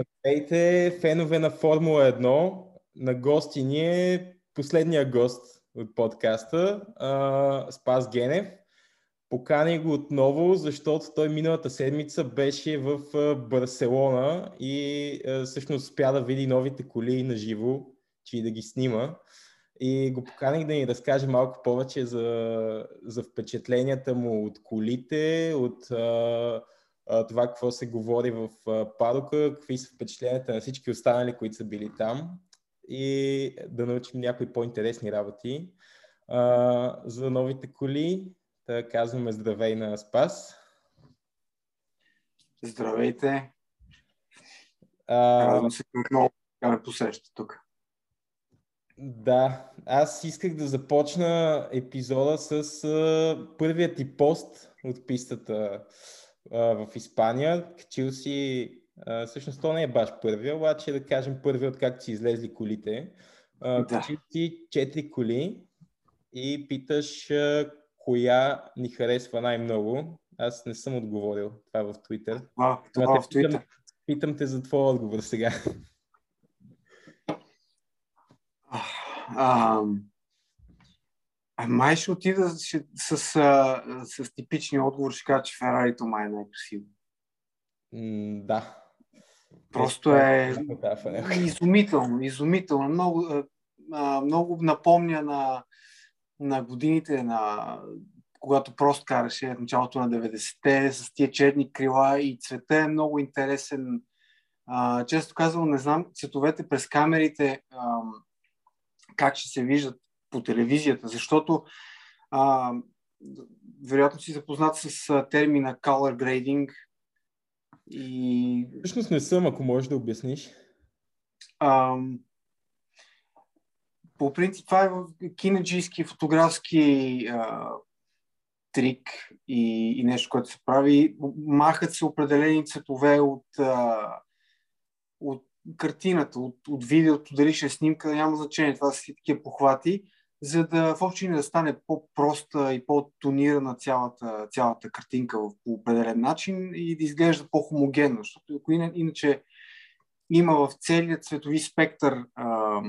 Здравейте, фенове на Формула 1. На гости ни е последния гост от подкаста, Спас Генев. Покани го отново, защото той миналата седмица беше в Барселона и всъщност успя да види новите коли на живо, че и да ги снима. И го поканих да ни разкаже малко повече за, за впечатленията му от колите, от а, това какво се говори в а, парука, какви са впечатленията на всички останали, които са били там и да научим някои по-интересни работи а, за новите коли. Да казваме здравей на Спас. Здравейте. А... Радвам се да ме посреща тук. Да, аз исках да започна епизода с а, първият ти пост от пистата в Испания. Качил си, всъщност то не е баш първия, обаче да кажем първи от как си излезли колите. Да. Качил си четири коли и питаш коя ни харесва най-много. Аз не съм отговорил това в Твитър. А, това в Твитър. Питам, питам те за твоя отговор сега. А, а май ще отида с, с, с, с типичния отговор, ще кажа, че Ферарито май е най-красиво. Mm, да. Просто е изумително, изумително. Много, много напомня на, на годините, на, когато просто караше в началото на 90-те с тия черни крила и цвета е много интересен. А, често казвам, не знам, цветовете през камерите как ще се виждат по телевизията, защото а, вероятно си запознат с а, термина color grading и... Всъщност не съм, ако можеш да обясниш. А, по принцип това е кинеджийски фотографски а, трик и, и нещо, което се прави. Махат се определени цветове от, а, от картината, от, от видеото, дали ще е снимка, няма значение. Това са такива похвати, за да в общини да стане по-проста и по-тонирана цялата, цялата картинка в, по определен начин и да изглежда по-хомогенно. Защото ако иначе има в целият цветови спектър а,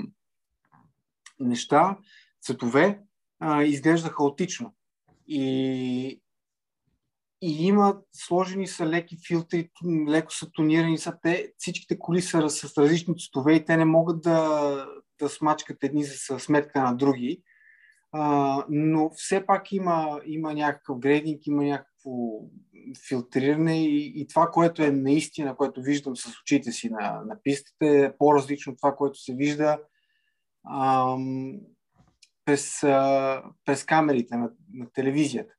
неща, цветове, а, изглежда хаотично. И, и има, сложени са леки филтри, леко са тонирани са. Те, всичките коли са с различни цветове и те не могат да смачкат едни за сметка на други. А, но все пак има, има някакъв грейдинг, има някакво филтриране и, и това, което е наистина, което виждам с очите си на, на пистите, е по-различно от това, което се вижда ам, през, а, през камерите на, на телевизията.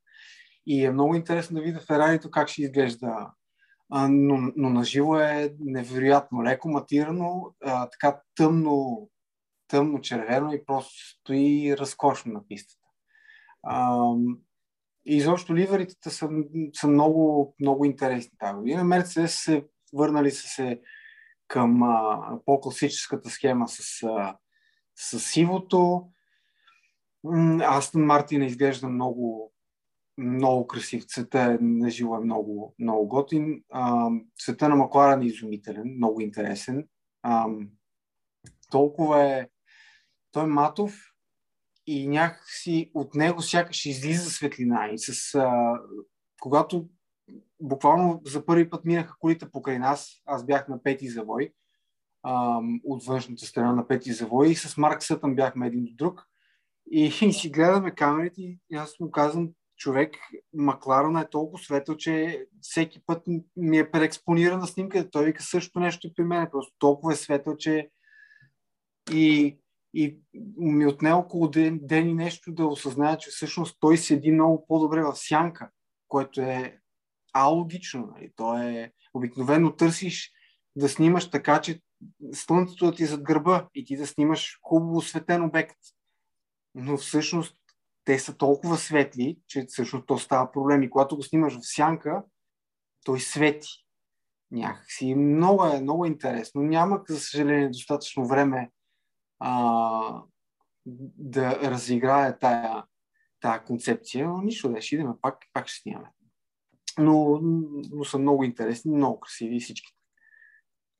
И е много интересно да видя Ферарито как ще изглежда. А, но, но на живо е невероятно леко матирано, а, така тъмно, тъмно червено и просто стои разкошно на пистата. А, и изобщо ливерите са, са много, много интересни тази година. Мерцедес се върнали са се към а, по-класическата схема с, а, с сивото. Астон Мартин изглежда много, много красив. Цвета е на е много, много готин. А, цвета на Макларен е изумителен, много интересен. А, толкова е... Той е матов и някакси от него сякаш излиза светлина. И с... А, когато буквално за първи път минаха колите покрай нас, аз бях на пети завой, а, от външната страна на пети завой и с Марк Сътън бяхме един до друг. И, и си гледаме камерите и аз му казвам, човек, Макларена е толкова светъл, че всеки път ми е преекспонирана снимка. Той вика също нещо при мен. Просто толкова е светъл, че и, и ми отне около ден, ден и нещо да осъзная, че всъщност той седи много по-добре в сянка, което е алогично. Нали? То е обикновено търсиш да снимаш така, че слънцето да ти е зад гърба и ти да снимаш хубаво светен обект. Но всъщност те са толкова светли, че всъщност то става проблем. И когато го снимаш в сянка, той свети. Някакси много е, много интересно. Няма, за съжаление, достатъчно време а, да разиграе тая, тая концепция, но нищо да ще идем, пак, пак ще снимаме. Но, но са много интересни, много красиви всички.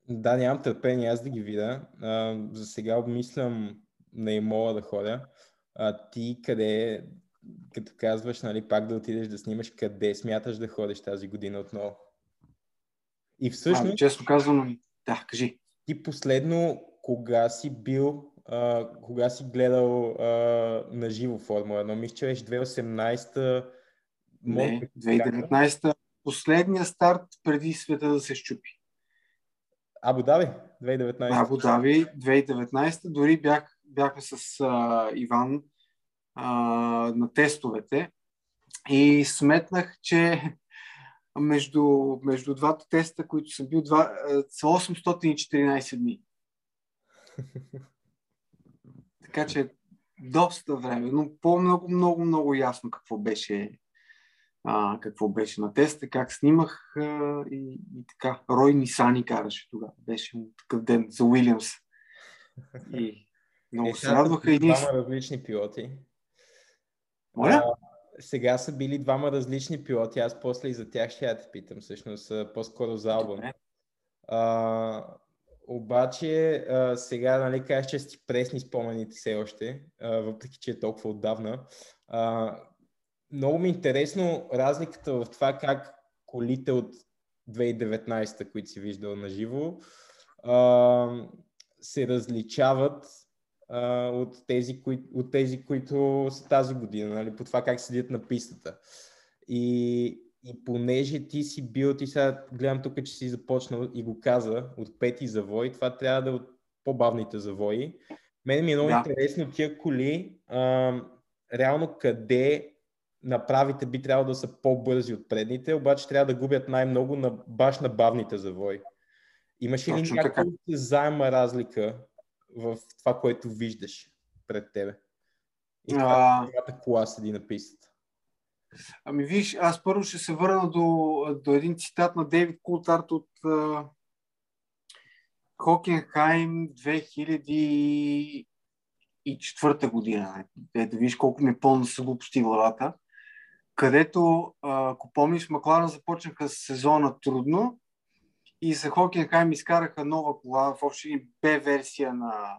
Да, нямам търпение аз да ги видя. А, за сега обмислям на имола да ходя. А ти къде, като казваш, нали, пак да отидеш да снимаш, къде смяташ да ходиш тази година отново? И всъщност... А, честно казвам, да, кажи. Ти последно кога си бил, а, кога си гледал а, на живо Формула 1? Мисля, че беше 2018 Не, 2019 последния старт преди света да се щупи. Абу Даби, 2019. Абу Даби, 2019. Дори бях, бяхме с а, Иван а, на тестовете и сметнах, че между, между двата теста, които съм бил, два, са 814 дни. така че доста време, но по-много, много, много ясно какво беше а, какво беше на теста, как снимах а, и, и така. Рой Нисани караше тогава. Беше такъв ден за Уилямс. И много е, се радваха. И двама различни пилоти. Моля? Сега са били двама различни пилоти. Аз после и за тях ще я те питам, всъщност, по-скоро за албум. А, обаче а, сега, нали, кажеш, че си пресни спомените все още, а, въпреки че е толкова отдавна. А, много ми е интересно разликата в това как колите от 2019, които си виждал на живо, се различават а, от, тези, кои, от тези, които са тази година, нали, по това как седят на пистата. И, и понеже ти си бил, ти сега гледам тук, че си започнал и го каза от пети завой, това трябва да е от по-бавните завои. Мен ми е много да. интересно тия коли, а, реално къде направите би трябвало да са по-бързи от предните, обаче трябва да губят най-много на баш на бавните завои. Имаш ли някаква заема разлика в това, което виждаш пред тебе? И това а... кола седи на пистата. Ами виж, аз първо ще се върна до, до един цитат на Дейвид Култарт от Хокенхайм 2004 година. Е, да видиш колко ми е пълно са глупости главата където, ако помниш, Макларен започнаха сезона трудно и за Хокенхайм изкараха нова кола, в общи Б-версия на,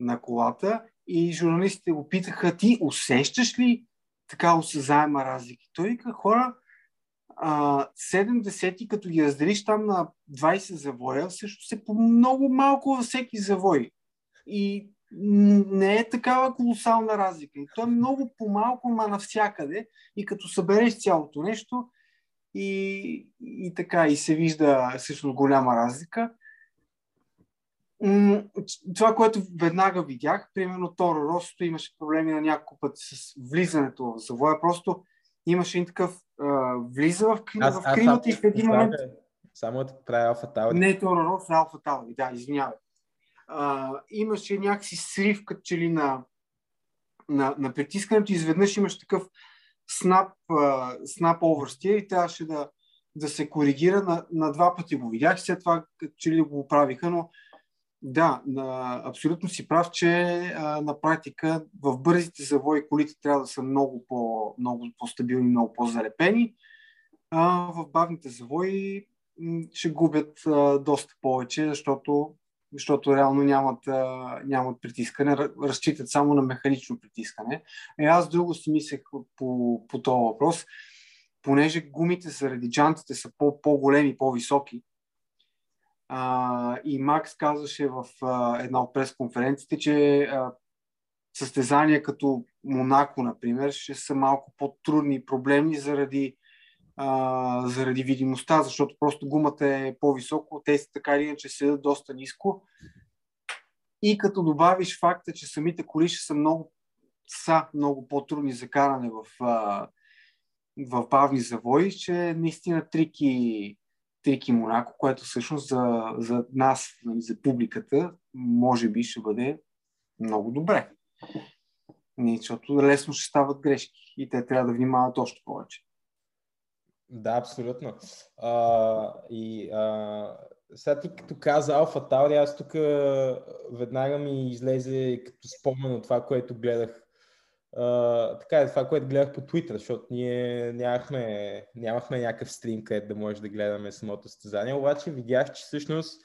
на колата и журналистите го питаха, ти усещаш ли така осъзаема разлика? Той вика, хора, а, 70 като ги разделиш там на 20 завоя, също се по много малко във всеки завой. И не е такава колосална разлика. И то е много по-малко, ма навсякъде. И като събереш цялото нещо, и, и така, и се вижда всъщност голяма разлика. Това, което веднага видях, примерно Торо Росото имаше проблеми на няколко пъти с влизането в завоя. Просто имаше един такъв а, влиза в, в кривата и в един момент... Само да правя Алфа Таури. Не Торо Росо, Алфа Таури, да, извинявай а, имаше някакси срив като че ли на, на, на притискането. Изведнъж имаш такъв снап, снап oversteer и трябваше да, да се коригира на, на два пъти го видях. След това като че ли го правиха, но да, на, абсолютно си прав, че а, на практика в бързите завои колите трябва да са много, по, много по-стабилни, много по-залепени. А, в бавните завои ще губят а, доста повече, защото защото реално нямат, нямат притискане, разчитат само на механично притискане. Е, аз друго си мислех по, по този въпрос, понеже гумите заради джантите са по, по-големи, по-високи, а, и Макс казваше в а, една от пресконференциите, че а, състезания като Монако, например, ще са малко по-трудни и проблемни заради а, заради видимостта, защото просто гумата е по-високо, те са така или иначе седят доста ниско. И като добавиш факта, че самите коли ще са много, са много по-трудни за каране в, а, в бавни завои, че наистина трики, трики Монако, което всъщност за, за нас, нали, за публиката, може би ще бъде много добре. Защото лесно ще стават грешки и те трябва да внимават още повече. Да, абсолютно. А, и а, сега ти като каза Алфа Таури, аз тук веднага ми излезе като спомен от това, което гледах. А, така е, това, което гледах по Twitter, защото ние нямахме, нямахме някакъв стрим, където да може да гледаме самото състезание, обаче видях, че всъщност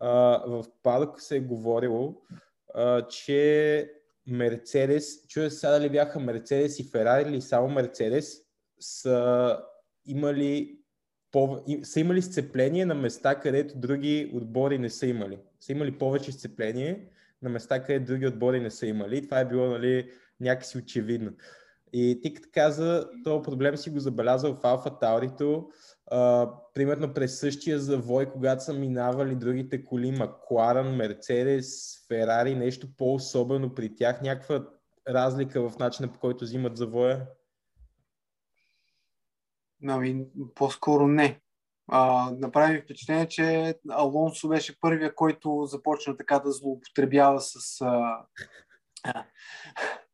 а, в парк се е говорило, а, че Мерцедес, чуя сега дали бяха Мерцедес и Ферари или само Мерцедес, са имали, по, са имали сцепление на места, където други отбори не са имали. Са имали повече сцепление на места, където други отбори не са имали. Това е било нали, някакси очевидно. И ти като каза, този проблем си го забелязал в Алфа Таурито. примерно през същия завой, когато са минавали другите коли, Макларен, Мерцедес, Ферари, нещо по-особено при тях, някаква разлика в начина по който взимат завоя? Ами, по-скоро не. А, направи впечатление, че Алонсо беше първия, който започна така да злоупотребява с, а,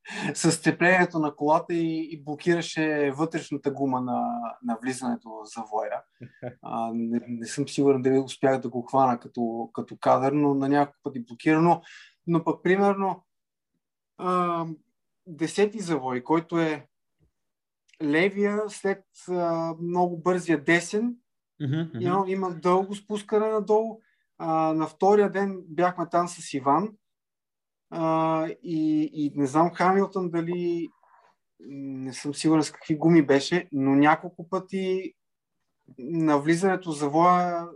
с сцеплението на колата и, и блокираше вътрешната гума на, на влизането в завоя. А, не, не съм сигурен дали успях да го хвана като, като кадър, но на няколко пъти блокирано. Но пък, примерно, а, десети завой, който е левия след а, много бързия десен, Mm-hmm, има, има дълго спускане надолу. А, на втория ден бяхме там с Иван а, и, и не знам Хамилтън дали не съм сигурен с какви гуми беше, но няколко пъти на влизането завоя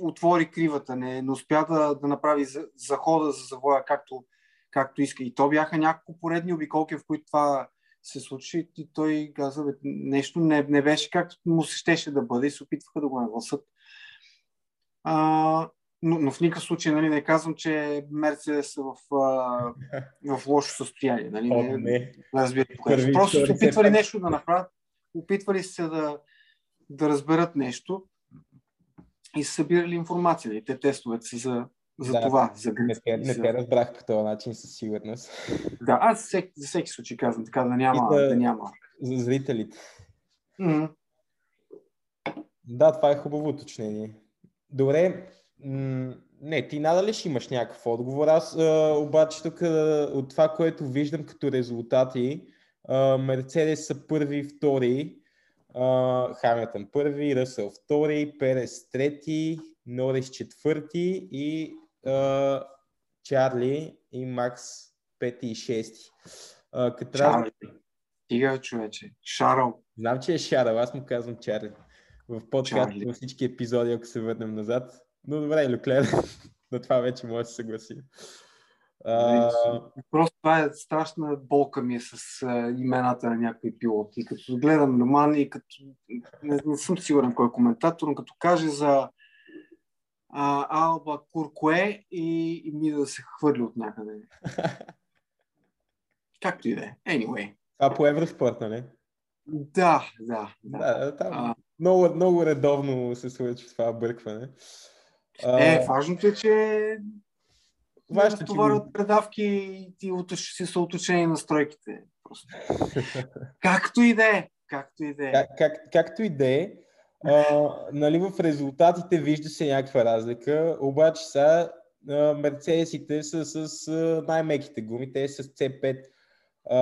отвори кривата, не, не успя да, да направи захода за завоя както, както иска. И то бяха няколко поредни обиколки, в които това се случи и той каза, бе, нещо не, не беше както му се щеше да бъде и се опитваха да го нагласат. Но, но в никакъв случай нали, не казвам, че Мерцедес е в, а, в лошо състояние. Нали, О, не, не. разбира, Просто се опитвали нещо да направят, опитвали се да, да разберат нещо и са събирали информация. Нали. Те тестовете са за, за да, това. За не, те, не те разбрах по този начин със сигурност. Да, аз за всеки, за всеки случай казвам така, да няма. За, да няма. за зрителите. Mm-hmm. Да, това е хубаво уточнение. Добре, не, ти надали ще имаш някакъв отговор. Аз а, обаче тук от това, което виждам като резултати, Мерцедес са първи и втори, Хамилтън първи, Ръсъл втори, Перес трети, Норис четвърти и uh, Чарли и Макс 5 и 6. Uh, като Чарли. Стига, човече. Шарл. Знам, че е Шарл, аз му казвам Чарли. В подкаст във всички епизоди, ако се върнем назад. Но добре, Люклер, на това вече може да се съгласи. Uh... Просто това е страшна болка ми е с имената на някои пилоти. Като гледам романи и като... Не, не съм сигурен кой е коментатор, но като каже за а, Алба Куркое и, и ми да се хвърли от някъде. Както и да е. Anyway. А по Евроспорт, нали? Да, да. да. да там а... много, много редовно се случва това бъркване. Е, важното е, че Важно, товарят че... предавки и ти си са уточнени настройките. Просто. както и да е. Както и да е. Как, как, както и да е. А, нали, в резултатите вижда се някаква разлика, обаче сега Мерцедесите са с най-меките гуми, те са с C5. А,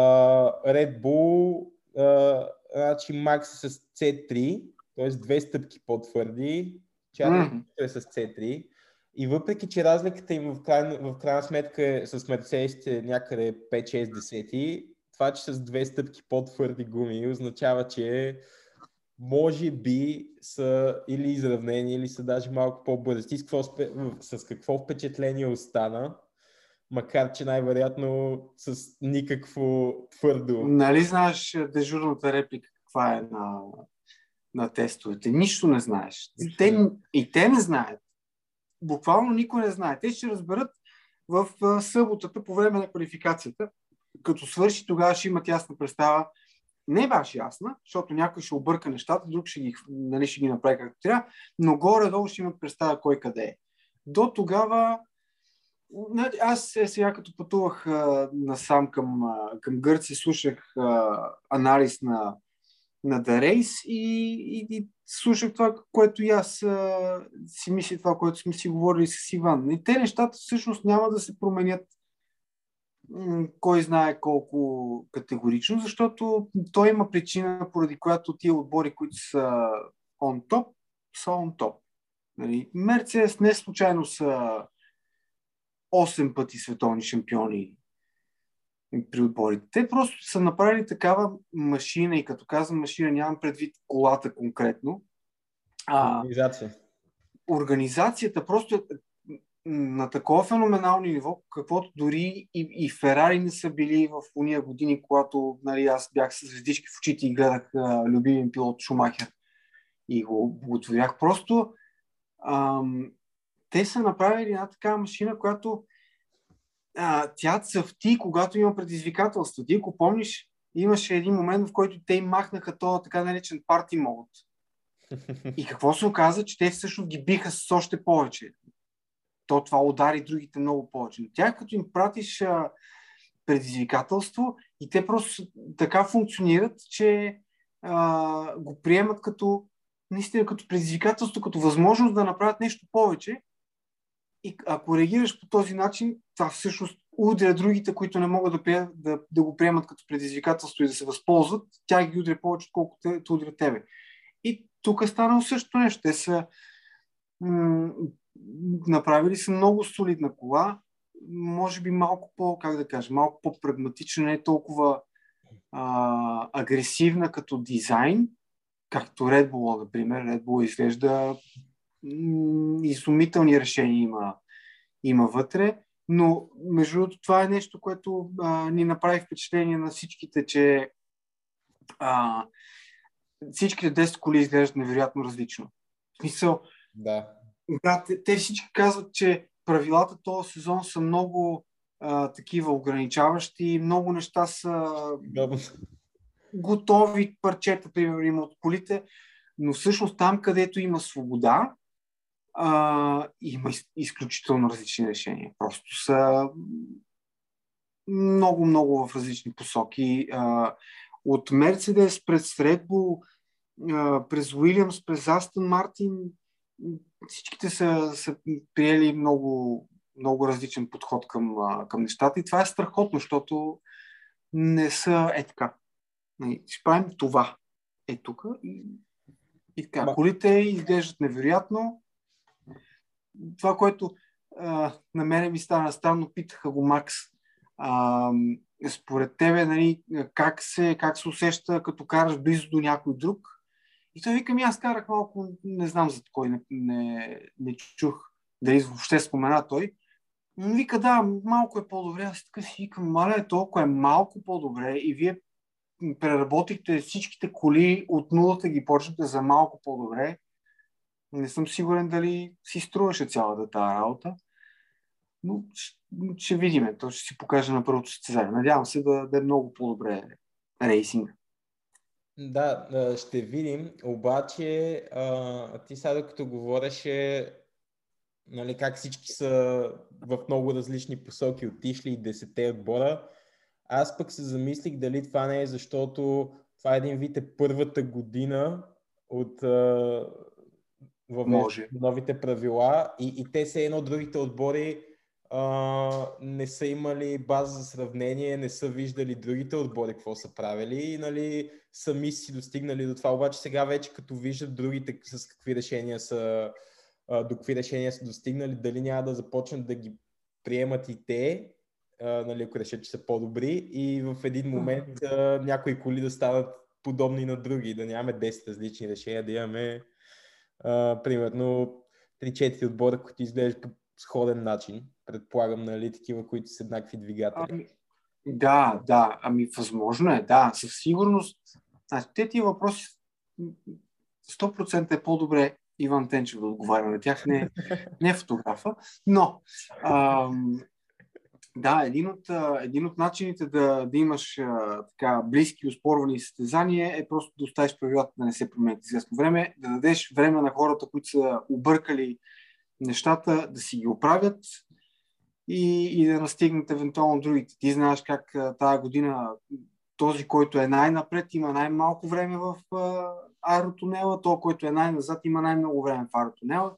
Red Bull, а, значи Max с C3, т.е. две стъпки по-твърди, Чарли е с C3. И въпреки, че разликата им в, край, в крайна сметка е с Мерцедесите някъде 5-6 това, че с две стъпки по-твърди гуми означава, че може би са или изравнени, или са даже малко по-бързи. Ти с какво, с какво впечатление остана? Макар, че най-вероятно с никакво твърдо. Нали знаеш дежурната реплика каква е на, на тестовете? Нищо не знаеш. Те, и те не знаят. Буквално никой не знае. Те ще разберат в съботата по време на квалификацията. Като свърши, тогава ще имат ясна представа не баш ясна, защото някой ще обърка нещата, друг ще ги, нали, ще ги направи както трябва, но горе-долу ще имат представа кой къде е. До тогава, аз е, сега като пътувах а, насам към, а, към Гърция, слушах а, анализ на, на The Race и, и, и слушах това, което и аз а, си мисля, това, което сме си говорили с Иван. И те нещата всъщност няма да се променят кой знае колко категорично, защото той има причина, поради която тия отбори, които са on top, са on top. Нали? Мерцедес не случайно са 8 пъти световни шампиони при отборите. Те просто са направили такава машина и като казвам машина, нямам предвид колата конкретно. А, Организация. Организацията просто е на такова феноменално ниво, каквото дори и, и Ферари не са били в уния години, когато нали, аз бях с звездички в очите и гледах а, любимия пилот Шумахер и го благотворях. Просто ам, те са направили една такава машина, която а, тя цъфти, когато има предизвикателство. Ти, ако помниш, имаше един момент, в който те им махнаха този така наречен парти мод. И какво се оказа, че те всъщност ги биха с още повече. То това удари другите много повече. Но тя като им пратиш а, предизвикателство и те просто така функционират, че а, го приемат като наистина като предизвикателство, като възможност да направят нещо повече. И ако реагираш по този начин, това всъщност удря другите, които не могат да, да, да го приемат като предизвикателство и да се възползват, тя ги удря повече, отколкото те, те удря тебе. И тук е станало същото нещо. Те са м- направили са много солидна кола, може би малко по, как да кажа, малко по-прагматична, не толкова а, агресивна като дизайн, както Red Bull, например. Red Bull изглежда изумителни решения има, има вътре, но между другото това е нещо, което а, ни направи впечатление на всичките, че а, всичките 10 коли изглеждат невероятно различно. В смисъл, да. Да, те, те всички казват, че правилата този сезон са много а, такива ограничаващи, много неща са готови парчета, примерно от колите, но всъщност там, където има свобода, а, има из, изключително различни решения. Просто са много, много в различни посоки. А, от Мерцедес през Редбул, през Уилямс, през Астън Мартин, всичките са, са приели много, много различен подход към, към нещата и това е страхотно, защото не са е така. Нали, ще правим това. Е тук и, и така. Колите изглеждат невероятно. Това, което а, на мене ми стана странно, питаха го Макс. А, според тебе, нали, как, се, как се усеща, като караш близо до някой друг? И той вика ми, аз карах малко, не знам за кой, не, не, не чух дали въобще спомена той. Но вика, да, малко е по-добре. Аз така си викам, маля, толкова е малко по-добре и вие преработихте всичките коли от нулата ги почнете за малко по-добре. Не съм сигурен дали си струваше цялата тази работа. Но ще видим. То ще си покаже на първото състезание. Надявам се да, да е много по-добре рейсинга. Да, ще видим. Обаче, ти сега докато говореше нали, как всички са в много различни посоки отишли и десете отбора, аз пък се замислих дали това не е защото това е един вид е първата година от новите правила и, и те са едно от другите отбори. А, не са имали база за сравнение, не са виждали другите отбори какво са правили и нали, сами си достигнали до това. Обаче сега вече като виждат другите с какви решения са, а, до какви решения са достигнали, дали няма да започнат да ги приемат и те, а, нали, ако решат, че са по-добри и в един момент а, някои коли да станат подобни на други, да нямаме 10 различни решения, да имаме примерно 3-4 отбора, които изглеждат по сходен начин предполагам, нали, такива, които са еднакви двигатели. Ами, да, да, ами възможно е, да, със сигурност. Значи, те тия въпроси 100% е по-добре Иван Тенчев да отговаря на тях, не, не фотографа, но ам, да, един от, един от начините да, да имаш а, така близки успорвани състезания е просто да оставиш правилата да не се променят известно време, да дадеш време на хората, които са объркали нещата, да си ги оправят, и, и да настигнат евентуално другите. Ти знаеш как тази година този, който е най-напред, има най-малко време в аеротунела, то, който е най-назад, има най-много време в аеротунела.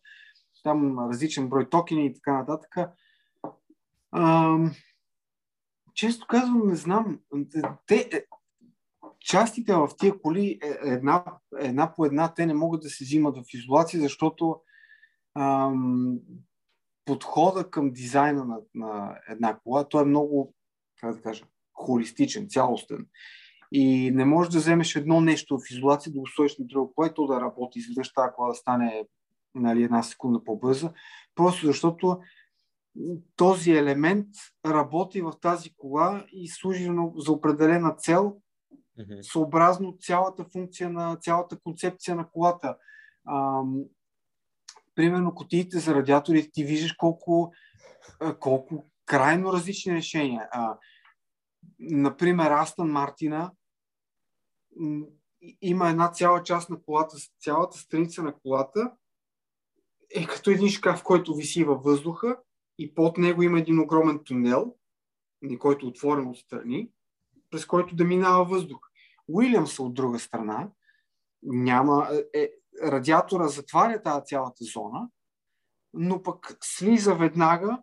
Там различен брой токени и така нататък. Ам, често казвам, не знам. Те, е, частите в тия коли е, една, една по една, те не могат да се взимат в изолация, защото ам, подхода към дизайна на, на една кола, той е много, как да кажа, холистичен, цялостен. И не можеш да вземеш едно нещо в изолация, да го сложиш на друго кола и то да работи, изведнъж тази кола да стане нали, една секунда по-бърза. Просто защото този елемент работи в тази кола и служи за определена цел, съобразно цялата функция на цялата концепция на колата. Ам, примерно, котиите за радиатори, ти виждаш колко, колко крайно различни решения. А, например, Астън Мартина има една цяла част на колата, цялата страница на колата е като един шкаф, който виси във въздуха и под него има един огромен тунел, който е отворен отстрани, през който да минава въздух. Уилямс от друга страна няма, е, радиатора затваря тази цялата зона, но пък слиза веднага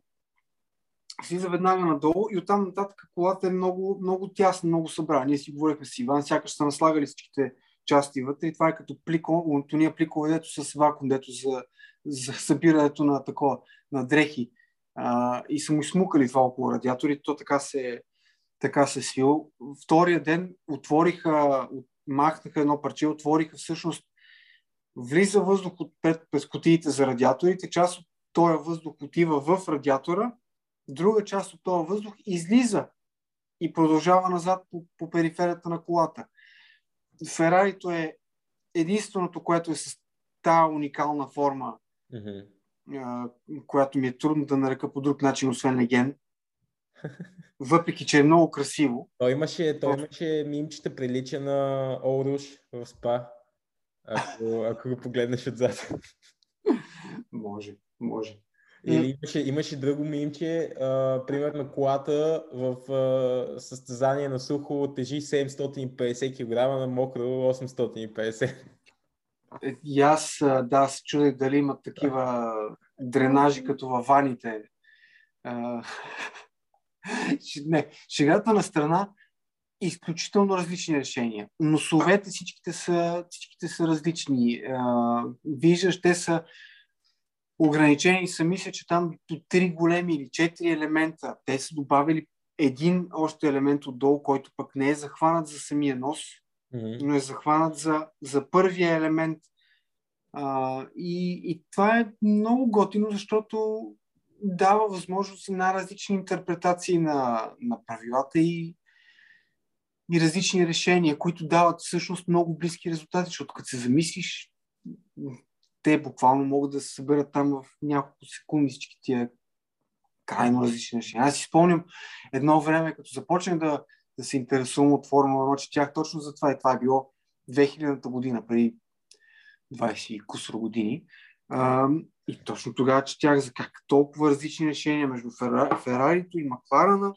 слиза веднага надолу и оттам нататък колата е много, много тясна, много събрана. Ние си говорихме с Иван, сякаш са наслагали всичките части вътре и това е като плико, тония пликове, дето с вакуум, дето за, за събирането на такова, на дрехи. А, и са му измукали това около радиатори, то така се, така се свил. Втория ден отвориха, махнаха едно парче, отвориха всъщност влиза въздух от пред, през кутиите за радиаторите, част от този въздух отива в радиатора, друга част от този въздух излиза и продължава назад по, по периферията на колата. Ферарито е единственото, което е с тази уникална форма, mm-hmm. Която ми е трудно да нарека по друг начин, освен леген. Въпреки, че е много красиво. Той имаше, той имаше мимчета прилича на Оруш в СПА, ако, ако го погледнеш отзад. може, може. Или имаше, имаше друго мимче, а, примерно колата в а, състезание на сухо тежи 750 кг, на мокро 850. Е, и аз, да, се чудех дали имат такива дренажи като във ваните. А, не, шегата на страна, изключително различни решения. Носовете всичките са, всичките са различни. А, виждаш, те са ограничени са, мисля, че там до три големи или четири елемента. Те са добавили един още елемент отдолу, който пък не е захванат за самия нос, но е захванат за, за първия елемент. А, и, и това е много готино, защото дава възможност на различни интерпретации на, на правилата и, и различни решения, които дават всъщност много близки резултати, защото като се замислиш, те буквално могат да се съберат там в няколко секунди всички тия крайно различни неща. Аз си спомням едно време, като започнах да, да се интересувам от Формула 1, четях точно за това и това е било 2000-та година, преди 20 кусор години. И точно тогава четях за как толкова различни решения между Ферарито и Макларана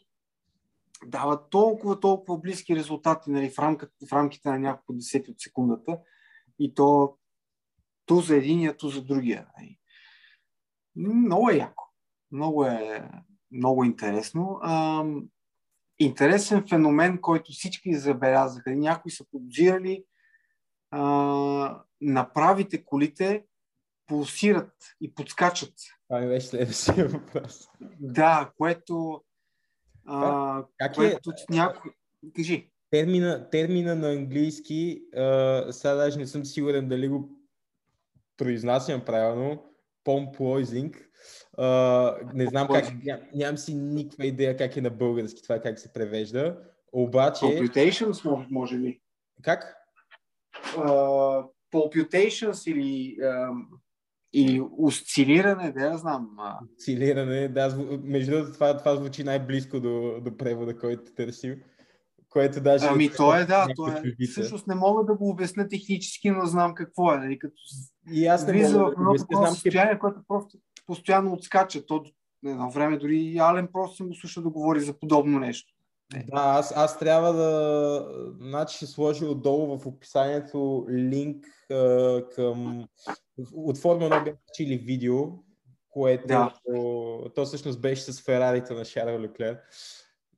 дават толкова, толкова близки резултати нали, в, рамките, в рамките на няколко десети от секундата. И то ту за единия, ту за другия. Много е яко. Много е много интересно. Интересен феномен, който всички забелязаха. Някои са подозирали а, направите колите пулсират и подскачат. Това ми беше следващия въпрос. Да, което... А, как е? което е? някой... Кажи. Термина, термина на английски, а, сега даже не съм сигурен дали го произнасям правилно, pompoising. Uh, не знам как, ням, нямам си никаква идея как е на български това, как се превежда. Обаче... Computations, може би? Как? Uh, или, uh, или осцилиране, да я знам. Осцилиране, да, между другото това, това звучи най-близко до, до превода, който търсим. Което даже... Ами то е, да, то е. Всъщност не мога да го обясня технически, но знам какво е. Нали? Като и аз не влиза в едно такова състояние, което просто постоянно отскача. То едно време дори Ален просто съм го слушал да говори за подобно нещо. Да, аз, аз трябва да... Значи ще сложи отдолу в описанието линк а, към... От Формула 1 бях чили видео, което да. то, то всъщност беше с Ферарите на Шарл Леклер,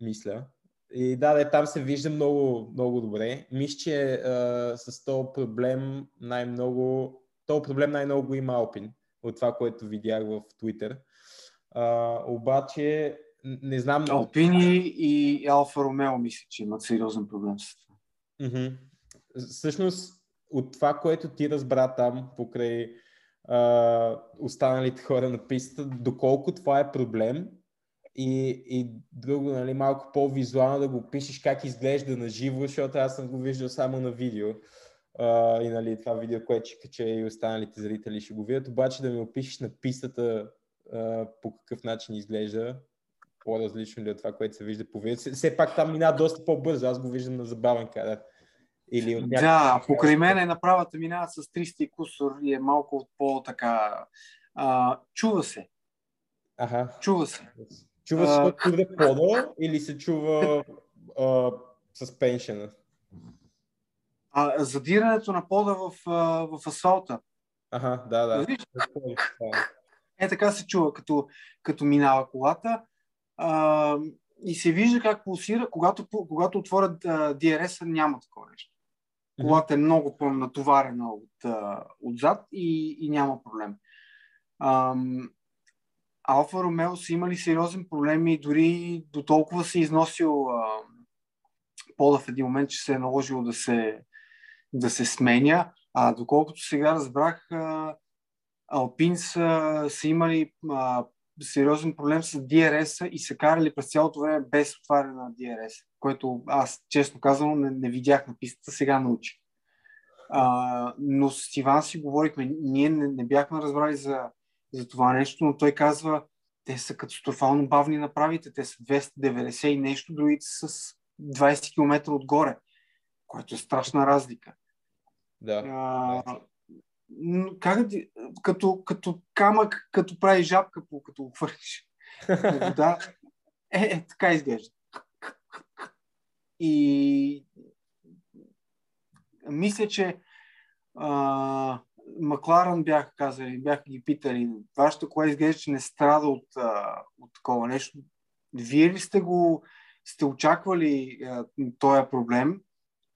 мисля. И да, да, там се вижда много, много добре. Мисля, че а, с този проблем най-много, този проблем най-много го има Алпин от това, което видях в Twitter. А, обаче, не знам... Алпини и Алфа Ромео мисля, че имат сериозен проблем с това. Mm-hmm. Всъщност, от това, което ти разбра там, покрай а, останалите хора на пистата, доколко това е проблем и, и друго, нали, малко по-визуално да го пишеш как изглежда на живо, защото аз съм го виждал само на видео. Uh, и нали, това видео, което ще кача и останалите зрители ще го видят, обаче да ми опишеш на пистата uh, по какъв начин изглежда, по-различно ли от това, което се вижда по видео. Все пак там минава доста по-бързо, аз го виждам на забавен кадър. Или от някакъв... Да, покрай мен е направата минава с 300 и кусор и е малко от по-така... А, чува се. Ага. Чува се. Чува се от твърде пода или се чува suspension? А, задирането на пода в, в асфалта. Ага, да, да. Е, така се чува, като, като минава колата. А, и се вижда как пулсира, когато, когато отворят DRS-а, няма такова нещо. Колата е много по-натоварена от, отзад и, и няма проблем. Ам, Алфа Ромео са имали сериозен проблем и дори до толкова се износил а, пода в един момент, че се е наложило да се, да се сменя. А доколкото сега разбрах, а, Алпин са, са имали а, сериозен проблем с DRS-а и са карали през цялото време без отваряне на DRS, което аз, честно казвам, не, не видях на пистата, сега научих. Но с Иван си говорихме, ние не, не бяхме разбрали за, за това нещо, но той казва, те са катастрофално бавни направите, те са 290 и нещо, другите с 20 км отгоре, което е страшна разлика. Да. А, как като, като камък, като прави жабка, като го хвърлиш вода, е, е, така изглежда. И мисля, че а, Макларан бяха казали, бяха ги питали, вашата кола изглежда, че не страда от, от такова нещо. Вие ли сте го сте очаквали този проблем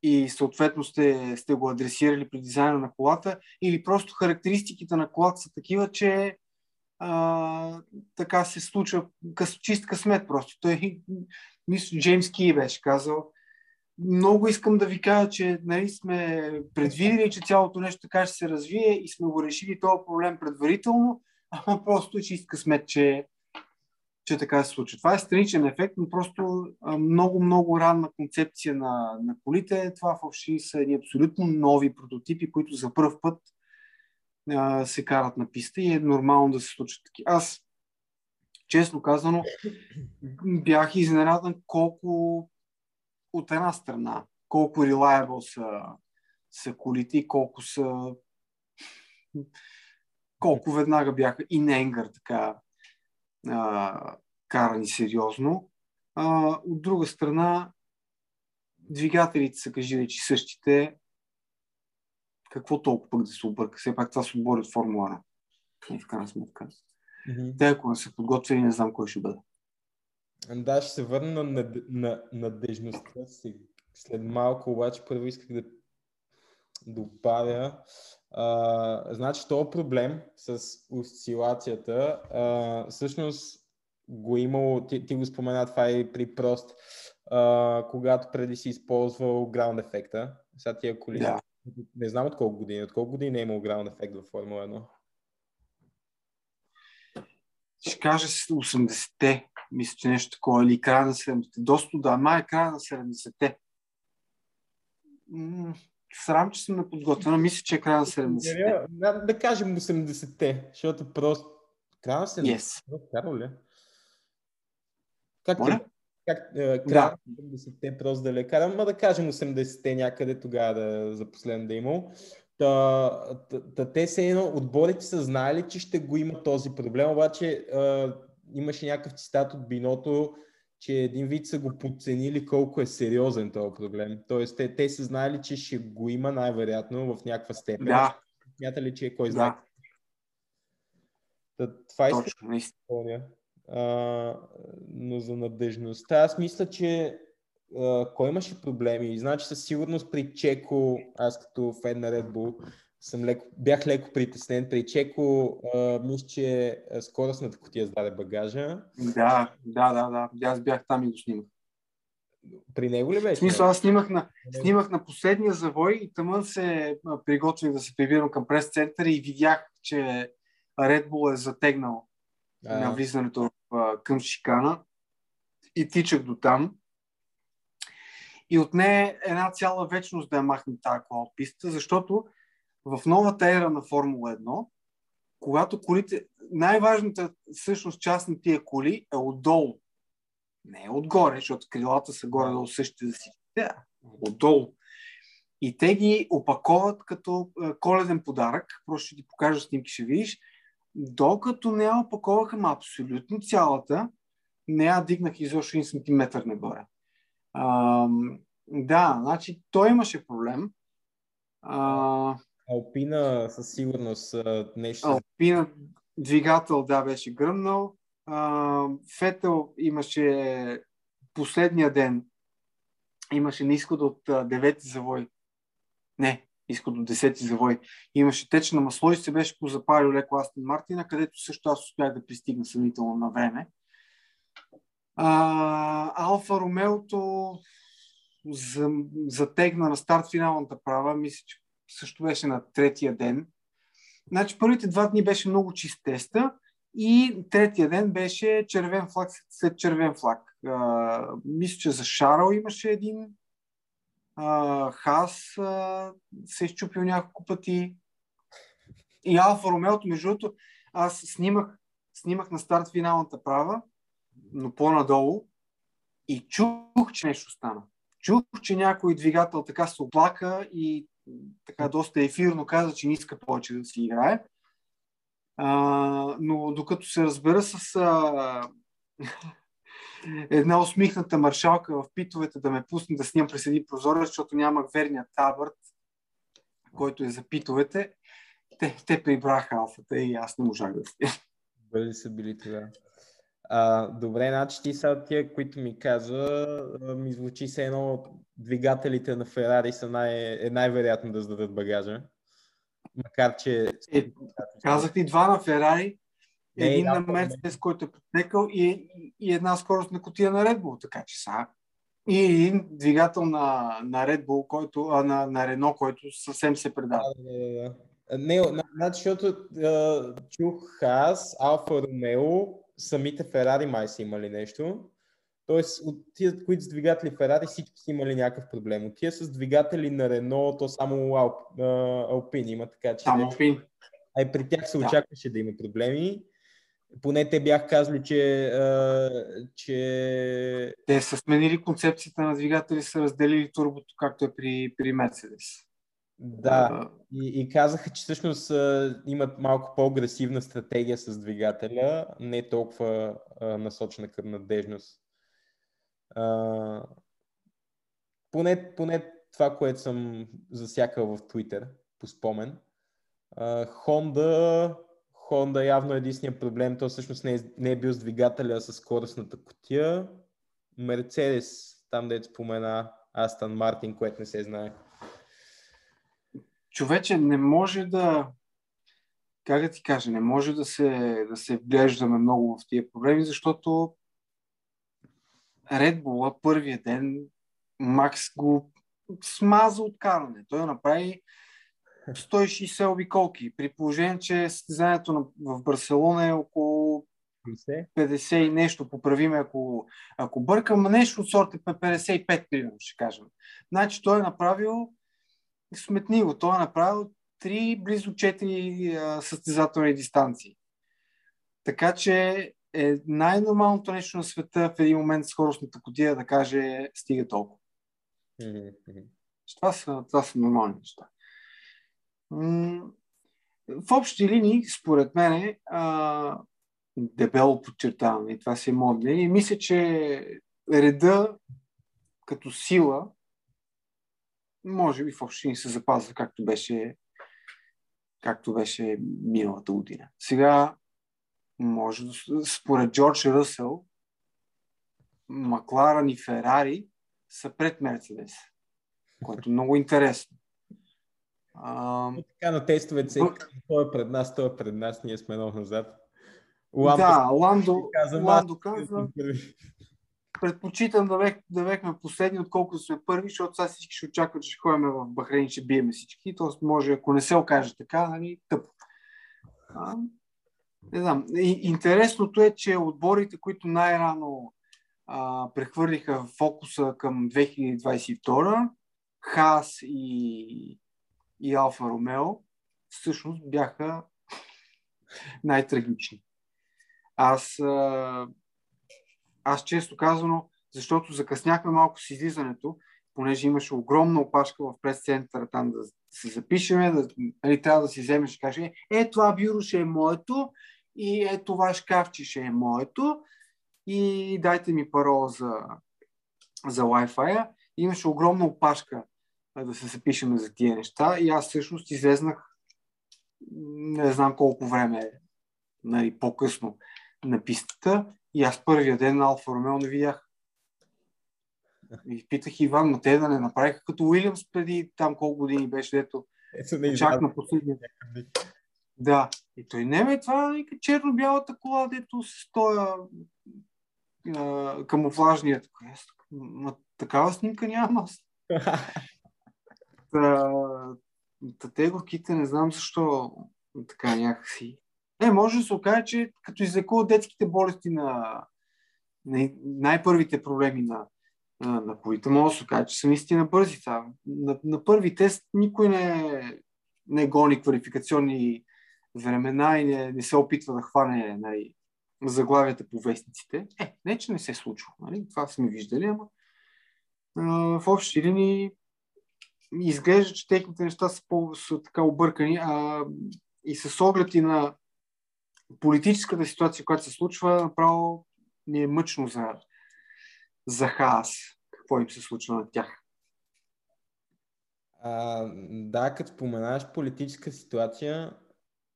и съответно сте, сте го адресирали при дизайна на колата или просто характеристиките на колата са такива, че а, така се случва къс, чист късмет просто. Той, мисля, Джеймс Ки беше казал, много искам да ви кажа, че нали, сме предвидели, че цялото нещо така ще се развие и сме го решили този проблем предварително, ама просто е чист късмет, че, че така се случва. Това е страничен ефект, но просто много, много ранна концепция на, на колите. Това в общи са едни абсолютно нови прототипи, които за първ път а, се карат на писта и е нормално да се случат таки. Аз, честно казано, бях изненадан колко от една страна колко reliable са, са колите колко са колко веднага бяха и Ненгър така а, карани сериозно. А, от друга страна, двигателите са, кажи речи, същите. Какво толкова пък да се обърка? Все пак това се обори от Формула 1. В крайна сметка. Mm-hmm. Те, ако не са подготвени, не знам кой ще бъде. Да, ще се върна на, на надежността си. След малко, обаче, първо исках да добавя. А, значи, този проблем с осцилацията, а, всъщност го е имало, ти, ти го спомена това и при прост, а, когато преди си използвал граунд ефекта. Сега тия коли, да. не знам от колко години, от колко години е имал граунд ефект във Формула 1? Ще кажа 80-те мисля, че нещо такова, или края на 70-те. Доста да, май края на 70-те. срам, че съм неподготвена. Мисля, че е края на 70-те. Да, да кажем 80-те, защото просто края на 70-те. Yes. Каро ли? Как, Моля? как е, края да. на 70-те просто да ли карам, ма да кажем 80-те някъде тогава да, за последно да е имал. Та, та, та, те се едно, отборите са знаели, че ще го има този проблем, обаче а, имаше някакъв цитат от Биното, че един вид са го подценили колко е сериозен този проблем. Тоест, те, те са знаели, че ще го има най-вероятно в някаква степен. Да. Смята ли, че е кой знае? Да. това е Точно, а, но за надежността, аз мисля, че а, кой имаше проблеми? Значи със сигурност при Чеко, аз като фен на Red Bull, съм леко, бях леко притеснен. При Чеко мисля, че скоростната котия сдаде багажа. Да, да, да, да. Аз бях там и го снимах. При него ли беше? В смисъл, аз снимах на, снимах на последния завой и тъмън се приготвих да се прибирам към прес-центъра и видях, че Red Bull е затегнал а. на влизането в, към Шикана и тичах до там. И от нея една цяла вечност да я махне тази кола от пистата, защото в новата ера на Формула 1, когато колите, най-важната всъщност част на тия коли е отдолу. Не е отгоре, защото крилата са горе-долу същите за всички. Да, отдолу. И те ги опаковат като коледен подарък. Просто ще ти покажа снимки, ще видиш. Докато не я опаковаха абсолютно цялата, не я дигнах изобщо един сантиметър нагоре. А, да, значи той имаше проблем. А, Алпина със сигурност нещо. Алпина двигател, да, беше гръмнал. Фетел имаше последния ден, имаше на изход от девети завой. Не, изход от десети завой. Имаше теч на масло и се беше позапалил леко Астон Мартина, където също аз успях да пристигна съмнително на време. Алфа Ромеото затегна на старт финалната права. Мисля, че също беше на третия ден. Значи първите два дни беше много чист теста и третия ден беше червен флаг след червен флаг. А, мисля, че за Шарал имаше един. А, Хас а, се е щупил няколко пъти. И Алфа Ромеото, между другото, аз снимах, снимах на старт финалната права, но по-надолу и чух, че нещо стана. Чух, че някой двигател така се оплака и така доста ефирно каза, че не иска повече да си играе. А, но докато се разбера с а, една усмихната маршалка в питовете да ме пусне да снимам през един прозорец, защото нямах верния табърт, който е за питовете, те, те прибраха алфата и аз не можах да снимам. Бъде са били това. А, добре, значи ти са тия, които ми каза, ми звучи се едно двигателите на Ферари са най- е най-вероятно да зададат багажа. Макар, че... Е, казах ти два на Ферари, един на Мерцедес, който е потекал и, и една скорост на котия на Red Bull, така че са. И един двигател на, на Red Bull, който, а, на, на Рено, който съвсем се предава. Да, да, да. Не, значи, защото чух аз, Алфа Ромео, самите Ферари май са имали нещо. Тоест, от тия, които с двигатели Ферари, всички са имали някакъв проблем. От тия с двигатели на Рено, то само Алп, Алпин има, така че... Само Алпин. А и при тях се очакваше да. да има проблеми. Поне те бях казали, че, а, че... Те са сменили концепцията на двигатели, са разделили турбото, както е при, при Мерцедес. Да, и, и казаха, че всъщност а, имат малко по-агресивна стратегия с двигателя, не толкова а, насочена към надежност. А, поне, поне това, което съм засякал в Twitter, по спомен. А, Honda, Honda явно е единствения проблем, то всъщност не е, не е бил с двигателя, а с скоростната котия. Мерцедес, там дето спомена Астан Мартин, което не се знае човече не може да, как да ти кажа, не може да се, да се вглеждаме много в тия проблеми, защото Red Bull първия ден Макс го смаза от каране. Той направи 160 обиколки, при положение, че състезанието в Барселона е около 50 и нещо, поправиме ако, ако бъркам, нещо от сорта 55, примерно, ще кажем. Значи той е направил сметни го. Той е направил 3, близо 4 състезателни дистанции. Така че е най-нормалното нещо на света в един момент скоростната котия да каже стига толкова. Mm-hmm. Това, са, това са нормални неща. В общи линии, според мен, а, дебело подчертавам, и това си е мое мнение, мисля, че реда като сила може би в общини се запазва както беше, както беше миналата година. Сега, може да, според Джордж Ръсъл, Макларан и Ферари са пред Мерцедес, което е много интересно. А, Така на тестовете се той е пред нас, той е пред нас, ние сме много назад. да, Ландо, каза, Ландо аз- каза, предпочитам да, бех, да бехме последни, отколкото сме първи, защото сега всички ще очакват, че ще ходим в Бахрейн ще биеме всички. Тоест, може, ако не се окаже така, нали, тъпо. Не знам. Интересното е, че отборите, които най-рано а, прехвърлиха фокуса към 2022, Хас и, и Алфа Ромео, всъщност бяха най-трагични. Аз, а, аз често казано, защото закъсняхме малко с излизането, понеже имаше огромна опашка в прес-центъра там да се запишеме, да, нали, трябва да си вземеш и кажеш, е, е, това бюро ще е моето и е, това шкафче ще е моето и дайте ми парола за, за Wi-Fi. Имаше огромна опашка да се запишеме за тия неща и аз всъщност излезнах не знам колко време нали, по-късно на пистата и аз първия ден на Алфа Ромео не видях. И питах Иван, но те да не направиха като Уилямс преди там колко години беше, дето Ето чак на последния. Да. И той не ме това вика, черно-бялата кола, дето с тоя а, камуфлажния. Ма, такава снимка нямам аз. Та, та те горките не знам защо така някакси. Не, може да се окаже, че като излекуват детските болести на, на най-първите проблеми на, на, на колите, може да се окаже, че са наистина бързи. Та. На, на първи тест никой не, не гони квалификационни времена и не, не се опитва да хване нали, заглавията по вестниците. Е, не, че не се случва. Нали? Това сме виждали, ама а, в общи линии изглежда, че техните неща са, по, са така объркани, а и с оглед и на политическата ситуация, която се случва, направо ни е мъчно за, за хаос. Какво им се случва на тях? А, да, като споменаваш политическа ситуация,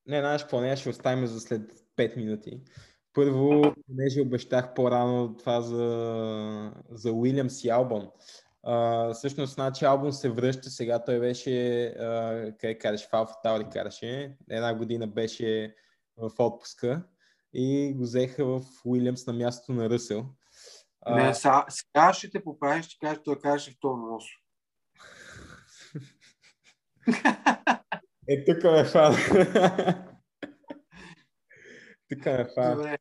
не знаеш какво не, ще оставим за след 5 минути. Първо, понеже обещах по-рано това за, за Уилямс и Албон. Uh, всъщност, значи Албон се връща сега. Той беше, uh, къде караш, в Алфа Таури караше. Една година беше в отпуска и го взеха в Уилямс на мястото на Ръсел. Не, сега, сега ще те поправиш, ще кажеш, той каже второ росо. Е, тук ме фана. тук ме фана.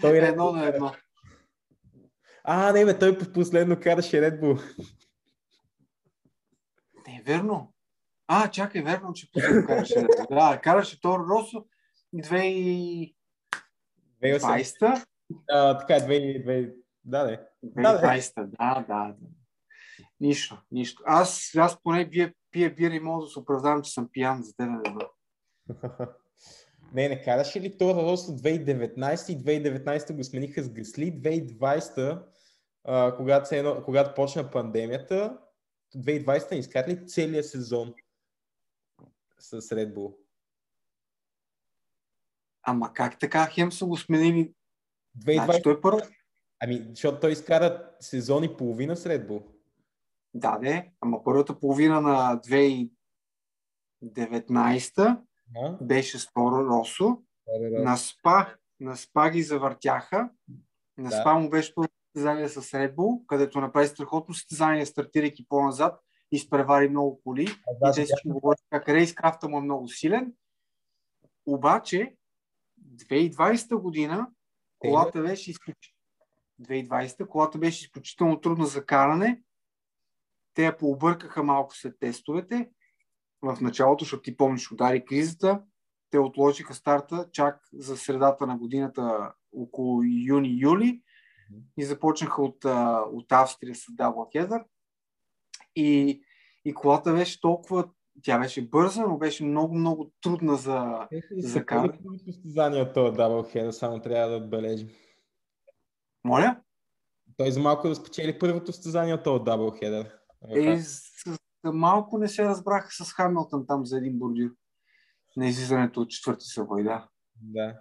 Той е едно на едно. А, не, бе, той последно караше Red Bull. Не верно. А, чакай, верно, че последно караше. Да, караше Торо Росо 2020. 2008. А, така, 2000, да, да. 2020, да, да. да. Нищо, нищо. Аз, аз поне пия, пия бира и мога да се оправдавам, че съм пиян за теб, не знам. Не, не караше ли Торо Росо 2019 и 2019 го смениха с Гасли, 2020 а, когато, се, едно- когато почна пандемията, 2020 не изкара ли целият сезон с Red Bull? Ама как така хем са го сменили? 2020, Значи той първо. ами, защото той изкара сезон и половина с Red Bull. Да, не. Ама първата половина на 2019 А? беше с Торо Росо. На СПА, на СПА ги завъртяха. На Да. СПА му беше първо състезание с Red Bull, където направи страхотно състезание, стартирайки по-назад, изпревари много коли. Да, и те всички говорят как рейскрафта му е много силен. Обаче, 2020 година колата беше изключително 2020 колата беше изключително трудна за каране. Те я пообъркаха малко след тестовете. В началото, защото ти помниш, удари кризата. Те отложиха старта чак за средата на годината, около юни-юли и започнаха от, от Австрия с Double Header. И, и колата беше толкова, тя беше бърза, но беше много-много трудна за... за за каране. състезание този Doubleheader, само трябва да отбележим. Моля? Той за малко да спечели първото състезание от този Doubleheader. Е, с, малко не се разбраха с Хамилтън там за един бордюр. На излизането от четвърти съвой, да. Да.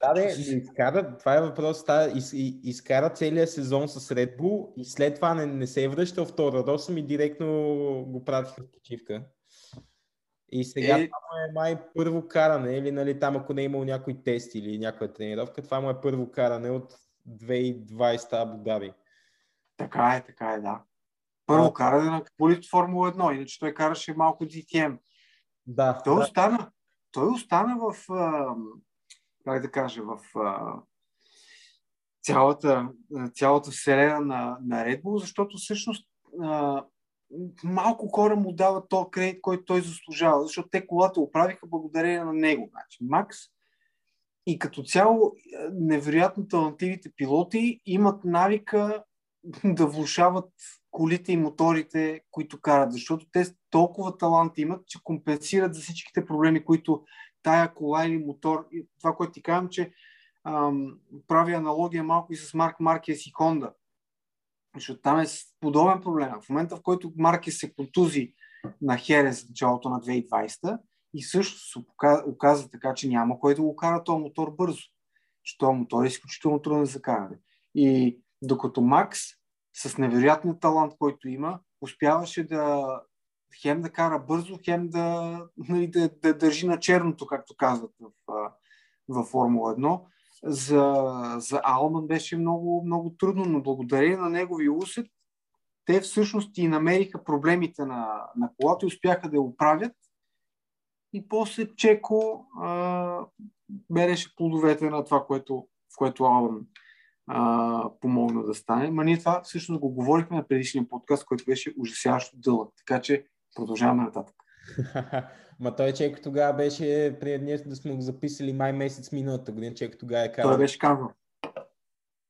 Да, но изкара, това е въпрос, та, из, и- изкара целият сезон с Red Bull и след това не, не се е връщал в Тора Росъм и директно го пратиха в почивка. И сега е... това е май първо каране, или нали, там ако не е имал някой тест или някаква тренировка, това му е първо каране от 2020 Абу Даби. Така е, така е, да. Първо а... каране на полит Формула 1, иначе той караше малко DTM. Да. Той да. остана, той остана в, как да кажа, в цялата, цялата вселена на, на Red Bull, защото всъщност малко хора му дават този кредит, който той заслужава, защото те колата оправиха благодарение на него. Значи, Макс и като цяло невероятно талантливите пилоти имат навика да влушават колите и моторите, които карат, защото те толкова талант имат, че компенсират за всичките проблеми, които тая кола или мотор, това, което ти казвам, че ам, прави аналогия малко и с Марк Маркес и Honda. Защото там е подобен проблем. В момента, в който Маркес се контузи на Херес в началото на 2020 и също се оказа така, че няма кой да го кара този мотор бързо. Че този мотор е изключително труден за каране. И докато Макс с невероятния талант, който има, успяваше да хем да кара бързо, хем да, нали, да, да държи на черното, както казват в, в Формула 1. За, за Алман беше много, много трудно, но благодарение на негови усет, те всъщност и намериха проблемите на, на колата и успяха да я оправят. И после Чеко а, береше плодовете на това, което, в което Алман а, помогна да стане. Ма ние това всъщност го говорихме на предишния подкаст, който беше ужасяващо дълъг. Така че продължаваме нататък. Ма той Чеко тогава беше, преди днес да сме го записали май месец миналата година, Чеко тогава е казал. Той беше казал.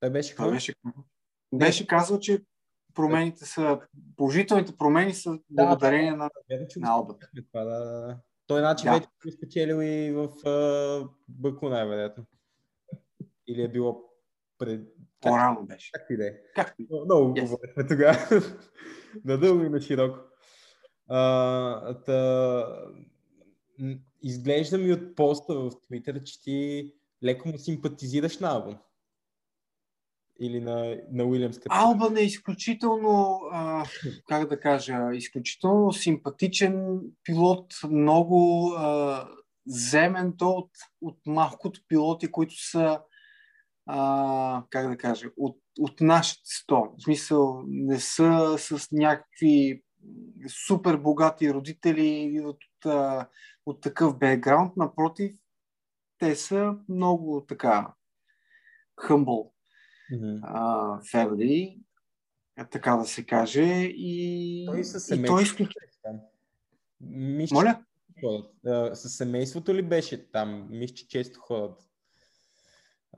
Той беше казал? Беше, беше казал, че промените са, положителните промени са благодарение да, на, да, на Алба. Това, да, да. Той начин да. вече е спечелил и в uh, Баку най-вероятно. Или е било пред... По-рано беше. Как ти да е? Как Много yes. говорихме тогава. Надълго и на широко. А, та, изглежда ми от поста в Твитър, че ти леко му симпатизираш на Албан. Или на, на Уилямс. Албан е изключително, а, как да кажа, изключително симпатичен пилот, много а, земен то от, от малкото пилоти, които са а, как да кажа, от, от нашите сто. В смисъл, не са с някакви супер богати родители от, от, от такъв бекграунд. Напротив, те са много така humble mm-hmm. uh, family, така да се каже. И той със семейството. Той... Мисля, Моля? С семейството ли беше там? Мисля, че често ходят.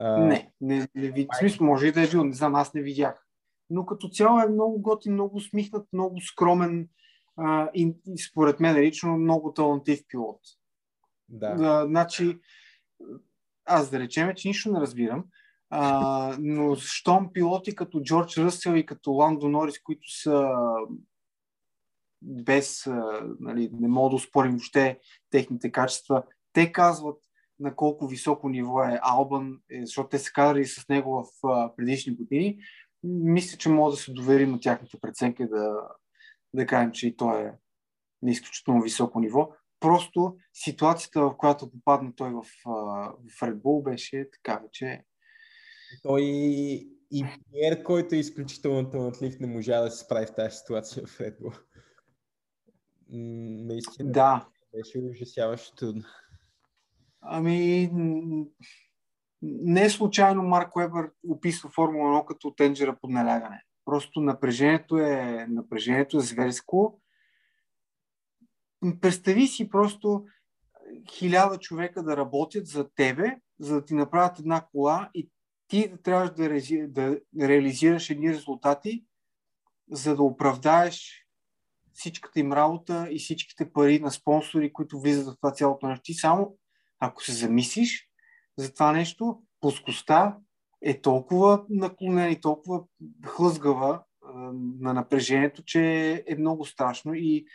Uh... Не, не, не ви... в смисъл, може и да е бил, не знам, аз не видях. Но като цяло е много готин, много усмихнат, много скромен а, и, и според мен лично много талантлив пилот. Да. А, значи, аз да речем, че нищо не разбирам, а, но щом пилоти като Джордж Ръсел и като Ландо Норис, които са без, а, нали, не мога да успорим въобще техните качества, те казват на колко високо ниво е Албан, е, защото те са кадрали с него в а, предишни години, мисля, че мога да се доверим на тяхната преценка да, да кажем, че и той е на изключително високо ниво. Просто ситуацията, в която попадна той в, в Red Bull, беше такава, че... Той и Пьер, който е изключително талантлив, не можа да се справи в тази ситуация в Red Bull. Наистина. Да. Беше ужасяващо трудно. Ами, не е случайно Марк Уебър описва Формула 1 като тенджера под налягане. Просто напрежението е, напрежението е зверско. Представи си просто хиляда човека да работят за тебе, за да ти направят една кола и ти трябваш да, рези, да реализираш едни резултати, за да оправдаеш всичката им работа и всичките пари на спонсори, които влизат в това цялото нещо. Ти само, ако се замислиш за това нещо, плоскостта е толкова наклонена и толкова хлъзгава на напрежението, че е много страшно и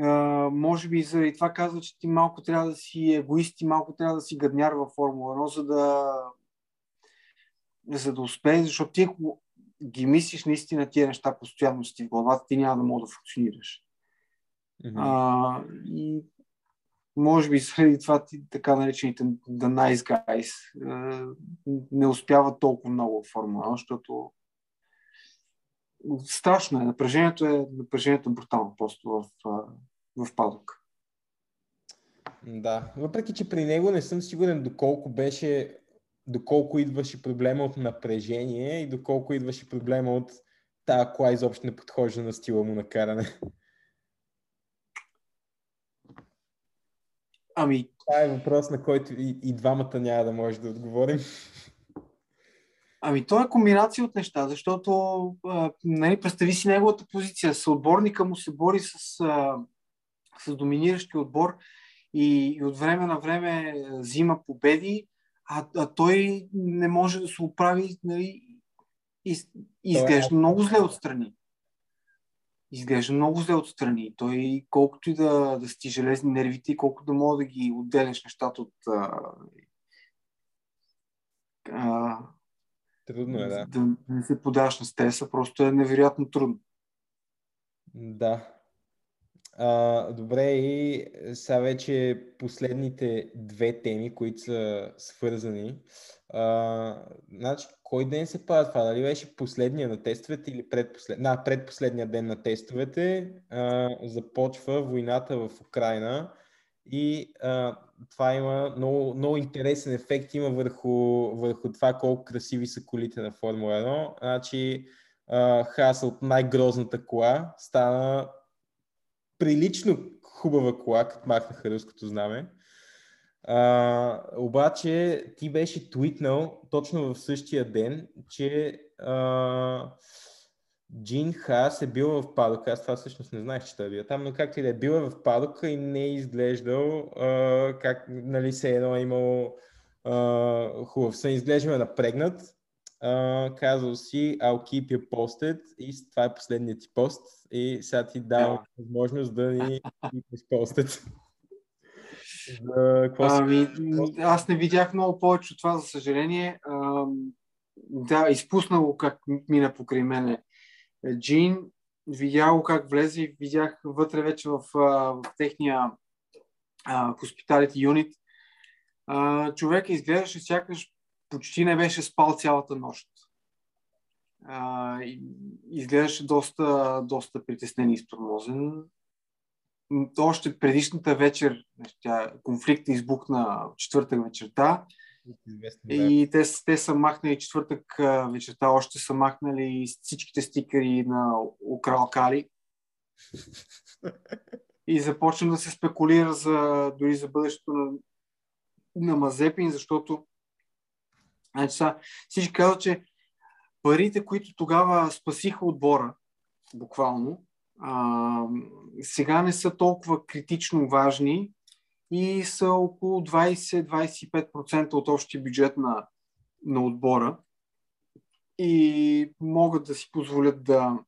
а, може би заради това казва, че ти малко трябва да си егоист и малко трябва да си гадняр във Формула 1, за да за да успееш, защото ти ако ги мислиш наистина тия неща постоянно си в главата, ти няма да мога да функционираш. Mm-hmm. А, и може би заради това така наречените The Nice Guys не успяват толкова много в Формула 1, защото страшно е. Напрежението е, напрежението е брутално просто в, в падок. Да, въпреки че при него не съм сигурен доколко беше, доколко идваше проблема от напрежение и доколко идваше проблема от тази кола изобщо не подхожда на стила му на каране. Ами... Това е въпрос, на който и, и двамата няма да може да отговорим. Ами то е комбинация от неща, защото а, нали, представи си неговата позиция. Съотборника му се бори с, а, с доминиращи отбор и, и от време на време взима победи, а, а той не може да се оправи нали, и, изглежда е... много зле отстрани. Изглежда много зле отстрани. Той колкото и да, да сти железни нервите и колкото да мога да ги отделяш нещата от а, а, Трудно е, да. Да не се подаваш на стреса, просто е невероятно трудно. Да. А, добре, и сега вече последните две теми, които са свързани. А, значи, кой ден се пада това? Дали беше последния на тестовете или предпослед... да, предпоследния ден на тестовете? А, започва войната в Украина и а, това има много, много интересен ефект има върху, върху това колко красиви са колите на Формула 1. Значи Хас от най-грозната кола стана прилично хубава кола, като махнаха руското знаме. А, обаче ти беше твитнал точно в същия ден, че а, Джин Хас е бил в падока. Аз това всъщност не знаех, че той е бил там, но както и да е бил в падока и не е изглеждал а, как нали, се едно е имал а, хубав сън. Изглежда напрегнат. Uh, казал си I'll keep you posted и това е последният ти пост и сега ти давам yeah. възможност да ни keep posted. За, ами, аз не видях много повече от това, за съжаление. А, да, изпуснало как мина покрай мене Джин, видях го как влезе и видях вътре вече в, в техния хоспиталите юнит. Човек изглеждаше сякаш почти не беше спал цялата нощ. изглеждаше доста, доста притеснен и изтормозен. Още предишната вечер, тя, конфликта избухна в четвъртък вечерта и те, те са махнали четвъртък вечерта, още са махнали всичките стикери на Украл Кали. И започна да се спекулира за, дори за бъдещето на, на Мазепин, защото значи, са, всички казват, че парите, които тогава спасиха отбора, буквално, а, сега не са толкова критично важни, и са около 20-25% от общия бюджет на, на отбора и могат да си позволят да,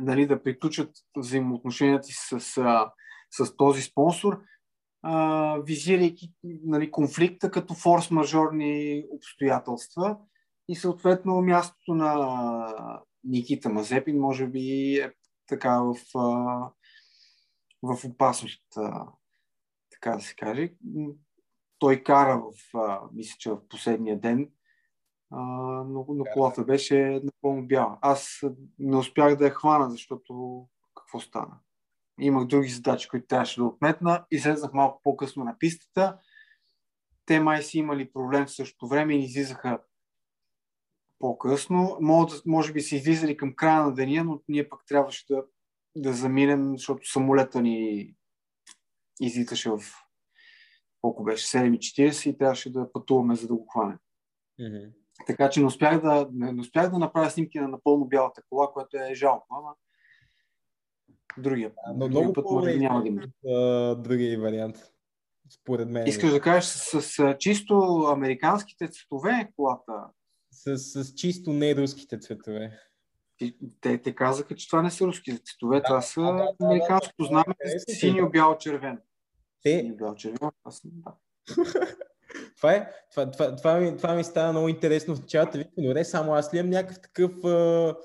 нали, да приключат взаимоотношенията си с, с, с този спонсор, а, визирайки нали, конфликта като форс-мажорни обстоятелства и съответно мястото на Никита Мазепин може би е така в, в опасност така да се каже. Той кара в, мисля, че в последния ден, но, но колата беше напълно бяла. Аз не успях да я хвана, защото какво стана? Имах други задачи, които трябваше да отметна. Излезнах малко по-късно на пистата. Те май си имали проблем в същото време и излизаха по-късно. Може би са излизали към края на деня, но ние пък трябваше да, да заминем, защото самолета ни излиташе в колко беше, 7.40 и трябваше да пътуваме, за да го хванем. Mm-hmm. Така че не успях, да, не, не успях да направя снимки на напълно бялата кола, което е жалко, ама другия, Но другия много път може да няма да има. Другия вариант, според мен. Искаш да кажеш с, с, с чисто американските цветове колата? С, с чисто не руските цветове. Те, те казаха, че това не са руски цветове, да, това са да, да, американското да, знаме да, синьо, бяло, червено. Те... Синьо, бяло, червено, аз да. това, е, това, това, това, ми, това ми става много интересно в началото. Викам, добре, само аз ли имам някакъв такъв а,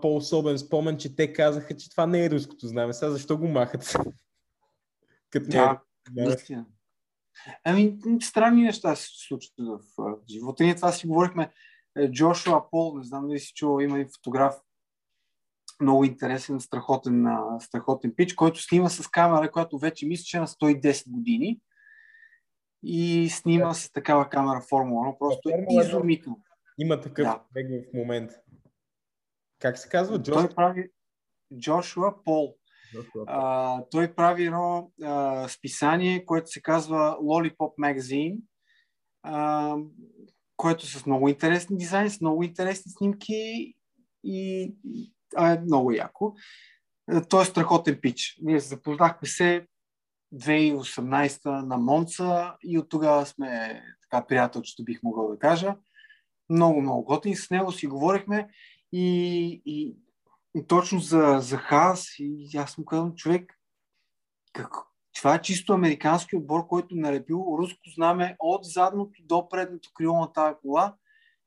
по-особен спомен, че те казаха, че това не е руското знаме. Сега защо го махат? Като Да, не- наистина. Ами, странни неща се случват в живота. Ние това си говорихме. Е, Джошуа Пол, не знам дали си чувал, има и фотограф, много интересен, страхотен, страхотен пич, който снима с камера, която вече мисля, че е на 110 години и снима с такава камера Формула 1. Просто е изумително. Има такъв Да. в момента. Как се казва? Джош? Той прави Джошуа Пол. А, той прави едно а, списание, което се казва Lollipop Magazine, а, което с много интересни дизайни, с много интересни снимки и а, е много яко. Той е страхотен пич. Ние се запознахме се 2018 на Монца и от тогава сме така приятелчета, бих могъл да кажа. Много, много готини. С него си говорихме и, и точно за, за Хас, и аз му казвам, човек, как, това е чисто американски отбор, който налепил руско знаме от задното до предното крило на тази кола.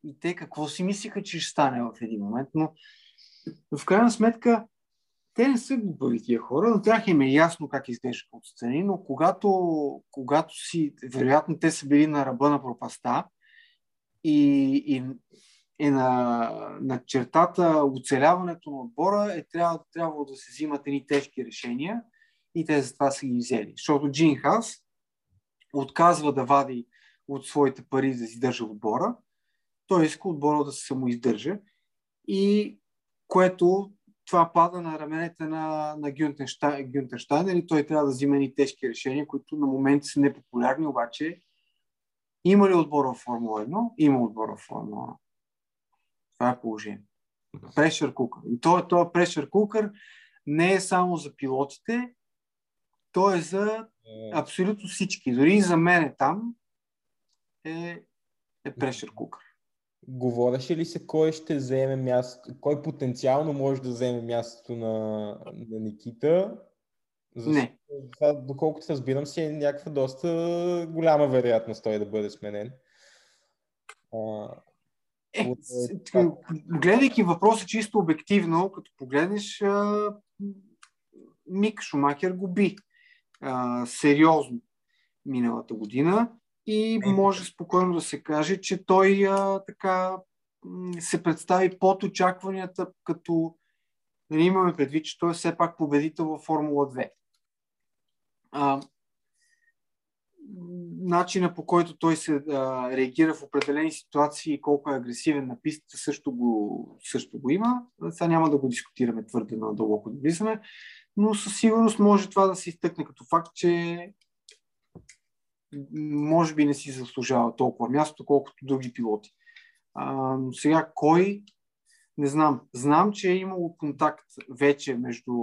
И те какво си мислиха, че ще стане в един момент. Но в крайна сметка, те не са глупави тия хора, на тях им е ясно как изглеждат отстрани, но когато, когато си, вероятно те са били на ръба на пропаста и, и е на, на чертата оцеляването на отбора, е трябва, трябвало да се взимат едни тежки решения и те за това са ги взели. Защото Джин Хас отказва да вади от своите пари да си държа отбора, той иска отбора да се самоиздържа и което това пада на раменете на, на Гюнтер, Штай, Гюнтер Штайнер и той трябва да взима едни тежки решения, които на момент са непопулярни, обаче има ли отбора в Формула 1? Има отбора в Формула 1. Това е положение. Прешър кукър. И то, това прешър кукър не е само за пилотите, то е за Е, абсолютно всички. Дори и за мен е там е, е прешър кукър. Говореше ли се кой ще вземе място, кой потенциално може да вземе мястото на, на Никита? За- Не. Това, доколкото разбирам си, е някаква доста голяма вероятност той да бъде сменен. А, Е, с- т- гледайки въпроса чисто обективно, като погледнеш, Мик Шумахер го би а, сериозно миналата година и може спокойно да се каже, че той а, така се представи под очакванията, като нали, имаме предвид, че той е все пак победител във Формула 2. А, начина по който той се а, реагира в определени ситуации и колко е агресивен на пистата също го, също го има. Сега няма да го дискутираме твърде надълго, ако да влизаме, но със сигурност може това да се изтъкне като факт, че може би не си заслужава толкова място, колкото други пилоти. А, но сега кой? Не знам. Знам, че е имало контакт вече между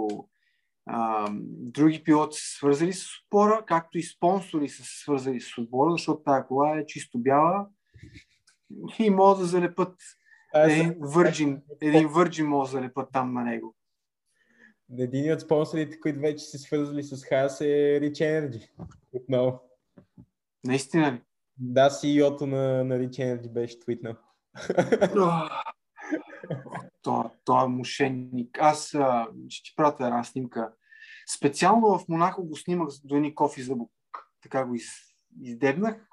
а, други пилоти са свързали с отбора, както и спонсори са се свързали с отбора, защото тази кола е чисто бяла и могат да залепат един върджин, един върджин могат да залепат там на него. един от спонсорите, които вече са свързали с Хас е Rich Energy. Отново. Наистина ли? Да, CEO-то на, на Rich Energy беше твитнал. Това, това е мошенник. Аз а, ще ти пратя една снимка. Специално в Монако го снимах до едни кофи за бук. Така го из, издебнах.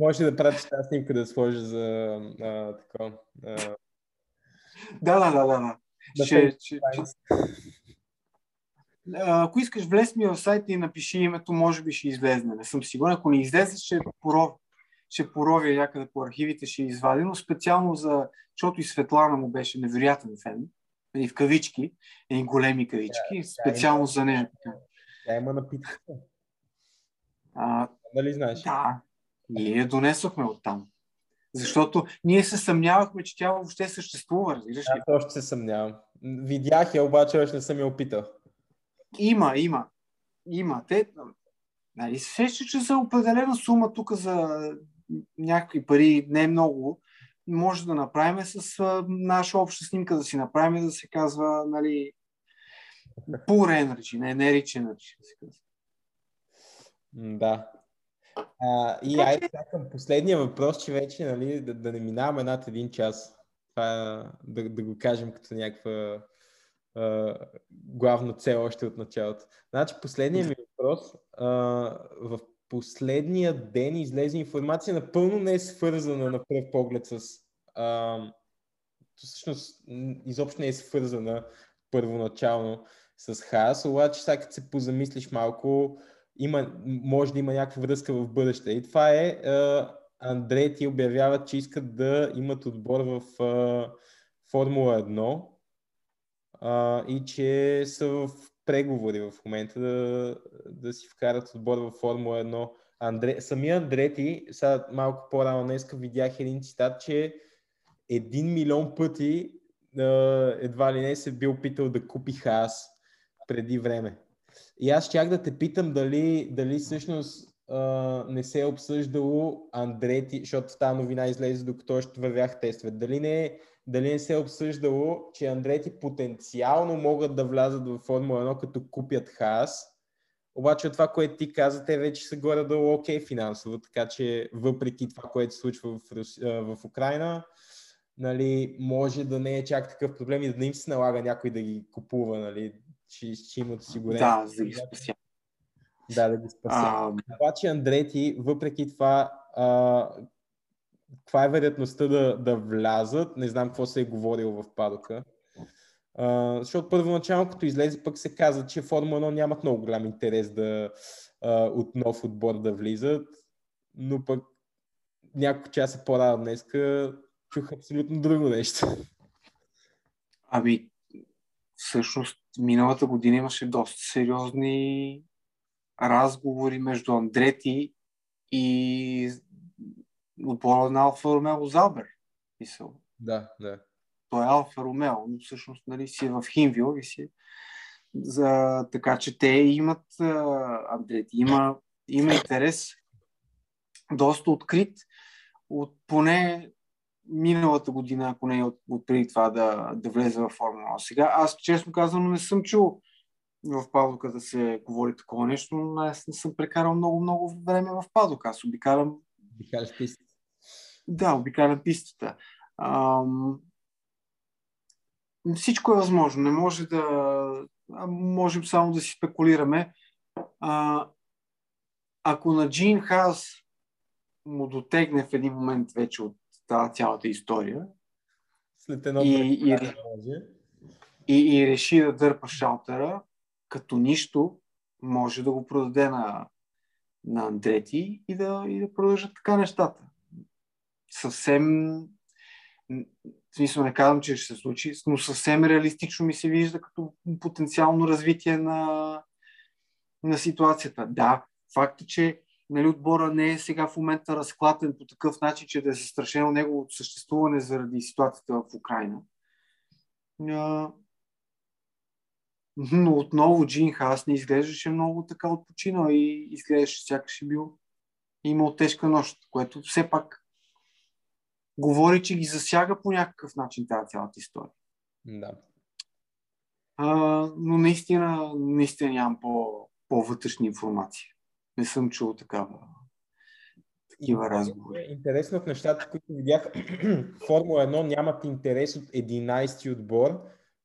Може да пратиш тази снимка да сложи за а, такова. А, Да, да, да, да. да. Да, Ще, ще. А, ако искаш, влез ми в сайта и напиши името, може би ще излезне. Не съм сигурен. Ако не излезе, ще поровя, ще поровя някъде по архивите, ще извадя, но специално за... Защото и Светлана му беше невероятен фен. И в кавички, и големи кавички, специално за нея. Тя има напитка. А, Нали знаеш? да, ние я донесохме оттам. Защото ние се съмнявахме, че тя въобще съществува, разбираш ли? Аз още се съмнявам. Видях я, обаче още не съм я опитал. Има, има. Има. Те, нали, се сеща, че за определена сума тук за някакви пари, не е много, може да направим с а, наша обща снимка, да си направим да се казва, нали, Pure Energy, не, не Rich Energy. да се казва. Да. А, и айде сега към последния въпрос, че вече нали, да, да не минаваме над един час. Това да, да го кажем като някаква а, главна цел още от началото. Значи, последният ми въпрос. А, в последния ден излезе информация, напълно не е свързана на пръв поглед с... А, всъщност, изобщо не е свързана първоначално с Хас, обаче сега като се позамислиш малко, има, може да има някаква връзка в бъдеще. И това е а, Андрети обявяват, че искат да имат отбор в а, Формула 1 а, и че са в преговори в момента да, да си вкарат отбор в Формула 1. Андре... Самия Андрети, сега малко по-рано днес видях един цитат, че един милион пъти едва ли не се бил питал да купи Хас преди време. И аз щях да те питам дали, дали всъщност а, не се е обсъждало Андрети, защото тази новина излезе докато още вървях тестове. Дали не, дали не се е обсъждало, че Андрети потенциално могат да влязат в Формула 1 като купят Хас, обаче това, което ти каза, те вече са горе-долу окей okay финансово, така че въпреки това, което се случва в, в Украина, нали, може да не е чак такъв проблем и да не им се налага някой да ги купува, нали, че, че имат осигурение. Да, за да ги спася. Да, да ги спася. Обаче Андрети, въпреки това, а, каква е вероятността да, да влязат? Не знам какво се е говорило в падока. А, защото първоначално, като излезе, пък се каза, че Формула 1 нямат много голям интерес да, а, от нов отбор да влизат, но пък няколко часа по-рано днеска чух абсолютно друго нещо. Ами, всъщност, миналата година имаше доста сериозни разговори между Андрети и отбора на Алфа Ромео Залбер. Мисъл. Да, да. Той е Алфа Ромео, но всъщност нали, си е в Хинвил и си за, така че те имат Андрети, има, има интерес доста открит от поне миналата година, ако не от, от преди това да, да влезе във Формула. Сега аз честно казвам не съм чул в Падока да се говори такова нещо, но аз не съм прекарал много-много време в Падока. Аз обикалям... Обикаляш пистата. Да, обикалям пистата. Ам... Всичко е възможно. Не може да... Можем само да си спекулираме. А, ако на Джин Хас му дотегне в един момент вече от тази цялата история. След едно и, и, и, и реши да дърпа шалтера, като нищо може да го продаде на, на Андрети и да, и да продължат така нещата. Съвсем в смисъл не казвам, че ще се случи, но съвсем реалистично ми се вижда като потенциално развитие на, на ситуацията. Да, факт е, че нали, отбора не е сега в момента разклатен по такъв начин, че да е застрашено неговото съществуване заради ситуацията в Украина. Но отново Джин Хас не изглеждаше много така отпочинал и изглеждаше сякаш е бил имал тежка нощ, което все пак говори, че ги засяга по някакъв начин тази цялата история. Да. А, но наистина, наистина нямам по, по-вътрешна информация не съм чул такава такива разговори. Интересно в нещата, които видях, Формула 1 нямат интерес от 11-ти отбор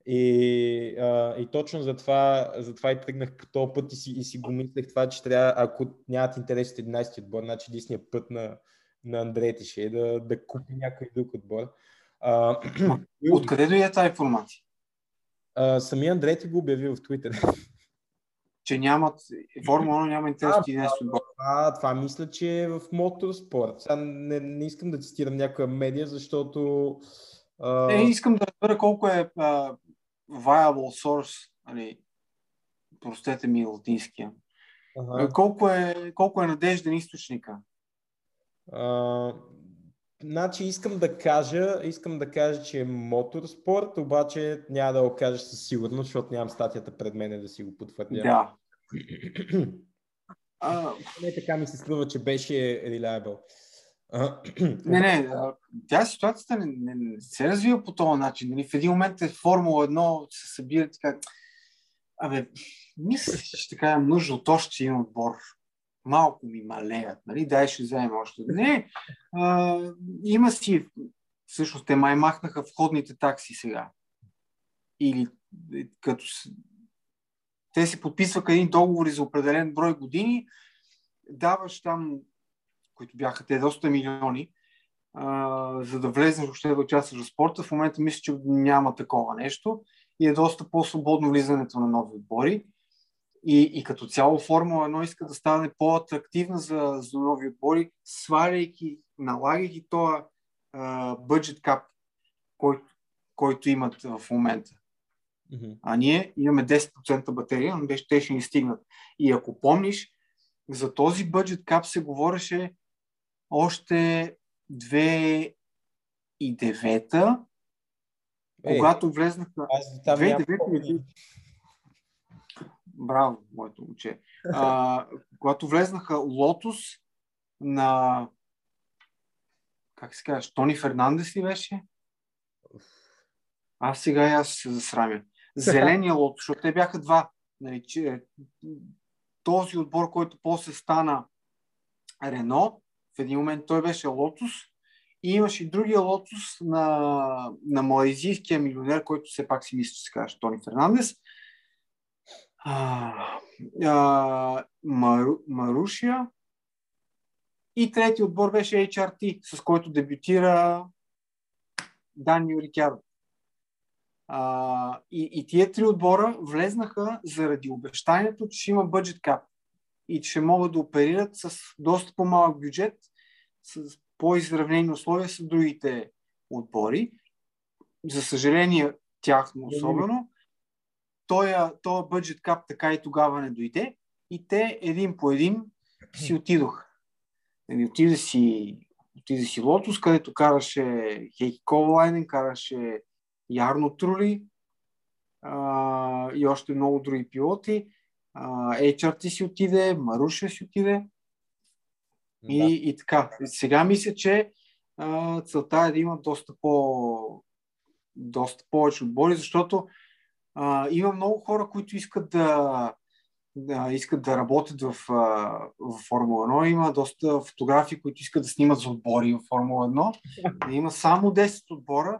и, а, и точно затова, затова и тръгнах по този път и си, и си го мислех това, че трябва, ако нямат интерес от 11-ти отбор, значи единственият път на, на Андрети ще е да, да купи някой друг отбор. А, Откъде дойде тази информация? А, самия Андрети го обяви в Твитър че нямат, Формула 1 няма интерес от 11 отбора. А, това мисля, че е в моторспорт. Сега не, не искам да цитирам някоя медия, защото... А... Не, искам да разбера колко е а, viable source, нали, простете ми латинския. Ага. Колко, е, колко е надежден източника? А, значи искам да кажа, искам да кажа, че е моторспорт, обаче няма да го кажа със сигурност, защото нямам статията пред мен да си го потвърдя. Да. а... Не така ми се струва, че беше reliable. не, не, тя ситуацията не, не, не се развива по този начин. Нали? В един момент е Формула 1 се събира така. Абе, мисля, че ще кажа нужда от още един отбор малко ми малеят, нали? дай ще вземем още. Не, а, има си, всъщност те май махнаха входните такси сега. или като те си подписваха един договор за определен брой години, даваш там, които бяха те доста милиони, а, за да влезеш въобще да участваш в спорта. В момента мисля, че няма такова нещо и е доста по-свободно влизането на нови отбори. И, и като цяло Формула 1 иска да стане по-атрактивна за, за нови отбори, сваляйки, налагайки този бъджет кап, който, който имат в момента. Mm-hmm. А ние имаме 10% батерия, но те ще ни стигнат. И ако помниш, за този бъджет кап се говореше още 2009 когато влезнах на... 2009 Браво, моето момче. А, когато влезнаха Лотус на как се казва, Тони Фернандес ли беше? Аз сега и аз се засрамя. Зеления лот, защото те бяха два. Нали, че, този отбор, който после стана Рено, в един момент той беше Лотус и имаше и другия Лотус на, на малайзийския милионер, който все пак си мисля, че се казва Тони Фернандес. А, а, Мару, Марушия и трети отбор беше HRT, с който дебютира Дани Рикярдо. А, и, и тия три отбора влезнаха заради обещанието, че ще има бъджет кап и че могат да оперират с доста по-малък бюджет, с по-изравнени условия с другите отбори. За съжаление, тяхно особено, този бъджет кап така и тогава не дойде и те един по един си отидоха. Нали, отиде си, отиде си Лотус, където караше Хейки Ковалайнен, караше Ярно Трули а, и още много други пилоти. А, HRT си отиде, Маруша си отиде. И, да. и така. Сега мисля, че а, целта е да има доста, по, доста повече отбори, защото а, има много хора, които искат да, да искат да работят в, в Формула 1. Има доста фотографии, които искат да снимат за отбори в Формула 1. Има само 10 отбора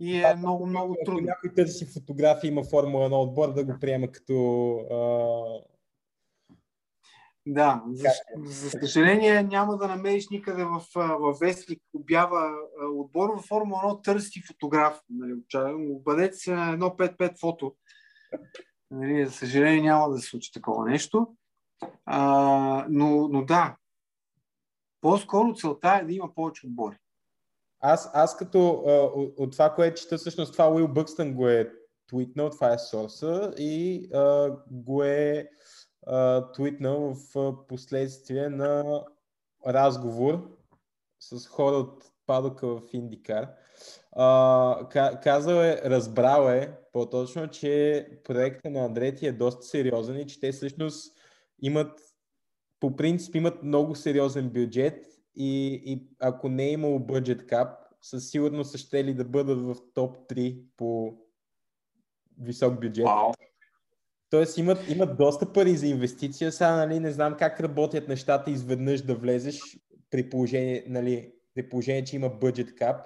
и е много, много трудно. Ако някой търси фотографии има Формула 1 отбор, да го приема като... А... Да, за, за съжаление няма да намериш никъде в, в Вестник обява отбор в Формула 1 търси фотограф. Нали, бъдете се на едно 5-5 фото Нали, за съжаление няма да се случи такова нещо. А, но, но да, по-скоро целта е да има повече отбори. Аз, аз като от това, което чета, всъщност това Уил Бъкстън го е твитнал, това е сорса и а, го е а, твитнал в последствие на разговор с хора от падока в Индикар. А, казал е, разбрал е по-точно, че проекта на Андрети е доста сериозен и че те всъщност имат, по принцип имат много сериозен бюджет и, и ако не е имало бюджет кап, със сигурност са ще ли да бъдат в топ 3 по висок бюджет. Wow. Тоест имат, имат доста пари за инвестиция. Сега нали, не знам как работят нещата изведнъж да влезеш при положение, нали, при положение че има бюджет кап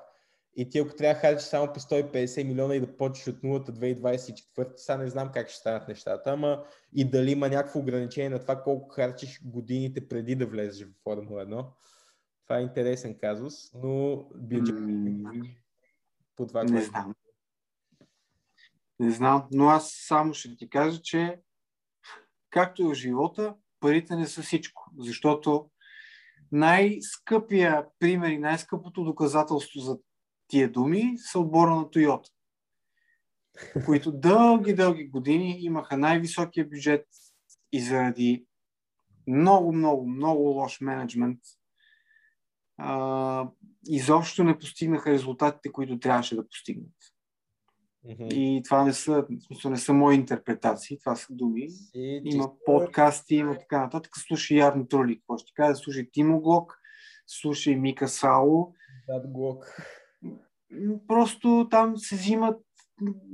и ти ако трябва да харчиш само по 150 милиона и да почнеш от нулата 2024, сега не знам как ще станат нещата, ама и дали има някакво ограничение на това колко харчиш годините преди да влезеш в Формула 1. Това е интересен казус, но бюджет mm. по това, Не знам. Не знам, но аз само ще ти кажа, че както и в живота, парите не са всичко. Защото най-скъпия пример и най-скъпото доказателство за тия думи са отбора на Тойота, които дълги, дълги години имаха най-високия бюджет и заради много, много, много лош менеджмент изобщо не постигнаха резултатите, които трябваше да постигнат. Mm-hmm. И това не са, смисъл, не са мои интерпретации, това са думи. И, има чисто... подкасти, има така нататък. Слушай Ярно Троли, какво ще кажа? Слушай Тимо Глок, слушай Мика Сало. Дад Глок просто там се взимат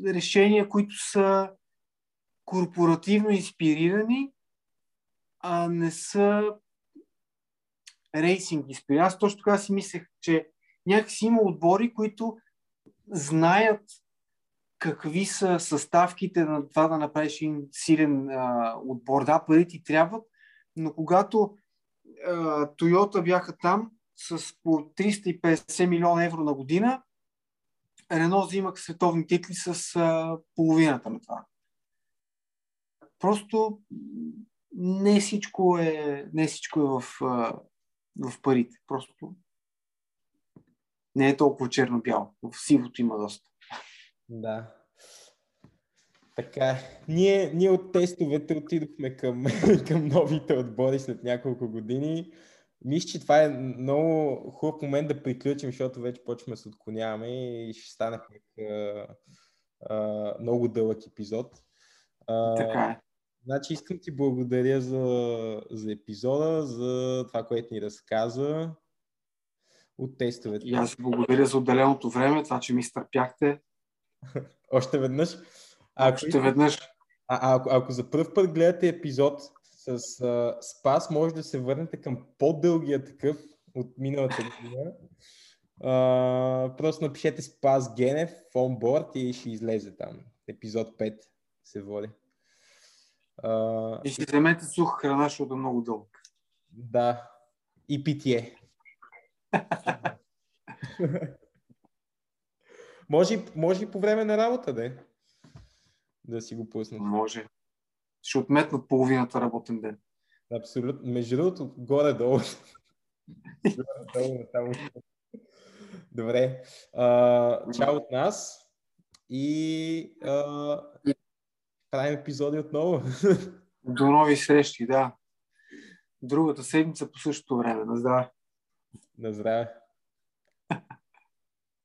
решения, които са корпоративно инспирирани, а не са рейсинг инспирирани. Аз точно така си мислех, че някакси има отбори, които знаят какви са съставките на това да направиш един силен а, отбор. Да, пари ти трябват, но когато Тойота бяха там с по 350 милиона евро на година, Рено взимах световни титли с а, половината на това. Просто не всичко е, не всичко е в, а, в парите. Просто не е толкова черно-бяло. В сивото има доста. Да. Така, ние, ние от тестовете отидохме към, към новите отбори след няколко години. Мисля, че това е много хубав момент да приключим, защото вече почваме да се отклоняваме и ще стане а, а, много дълъг епизод. А, така е. Значи искам ти благодаря за, за епизода, за това, което ни разказа от тестовете. И аз благодаря за отделеното време, това, че ми стърпяхте. Още веднъж. Ако, Още веднъж. А, ако, ако за първ път гледате епизод с а, Спас, може да се върнете към по-дългия такъв от миналата година. А, просто напишете Спас Генев в онборд и ще излезе там. Епизод 5 се води. А, и ще вземете сух храна, защото е много дълъг. Да. И питие. може, може и по време на работа, да да си го пуснат. Може. Ще отметнат половината работен ден. Абсолютно. Между другото, горе-долу. Добре. А, чао от нас и а, правим епизоди отново. До нови срещи, да. Другата седмица по същото време. На здраве. На здраве.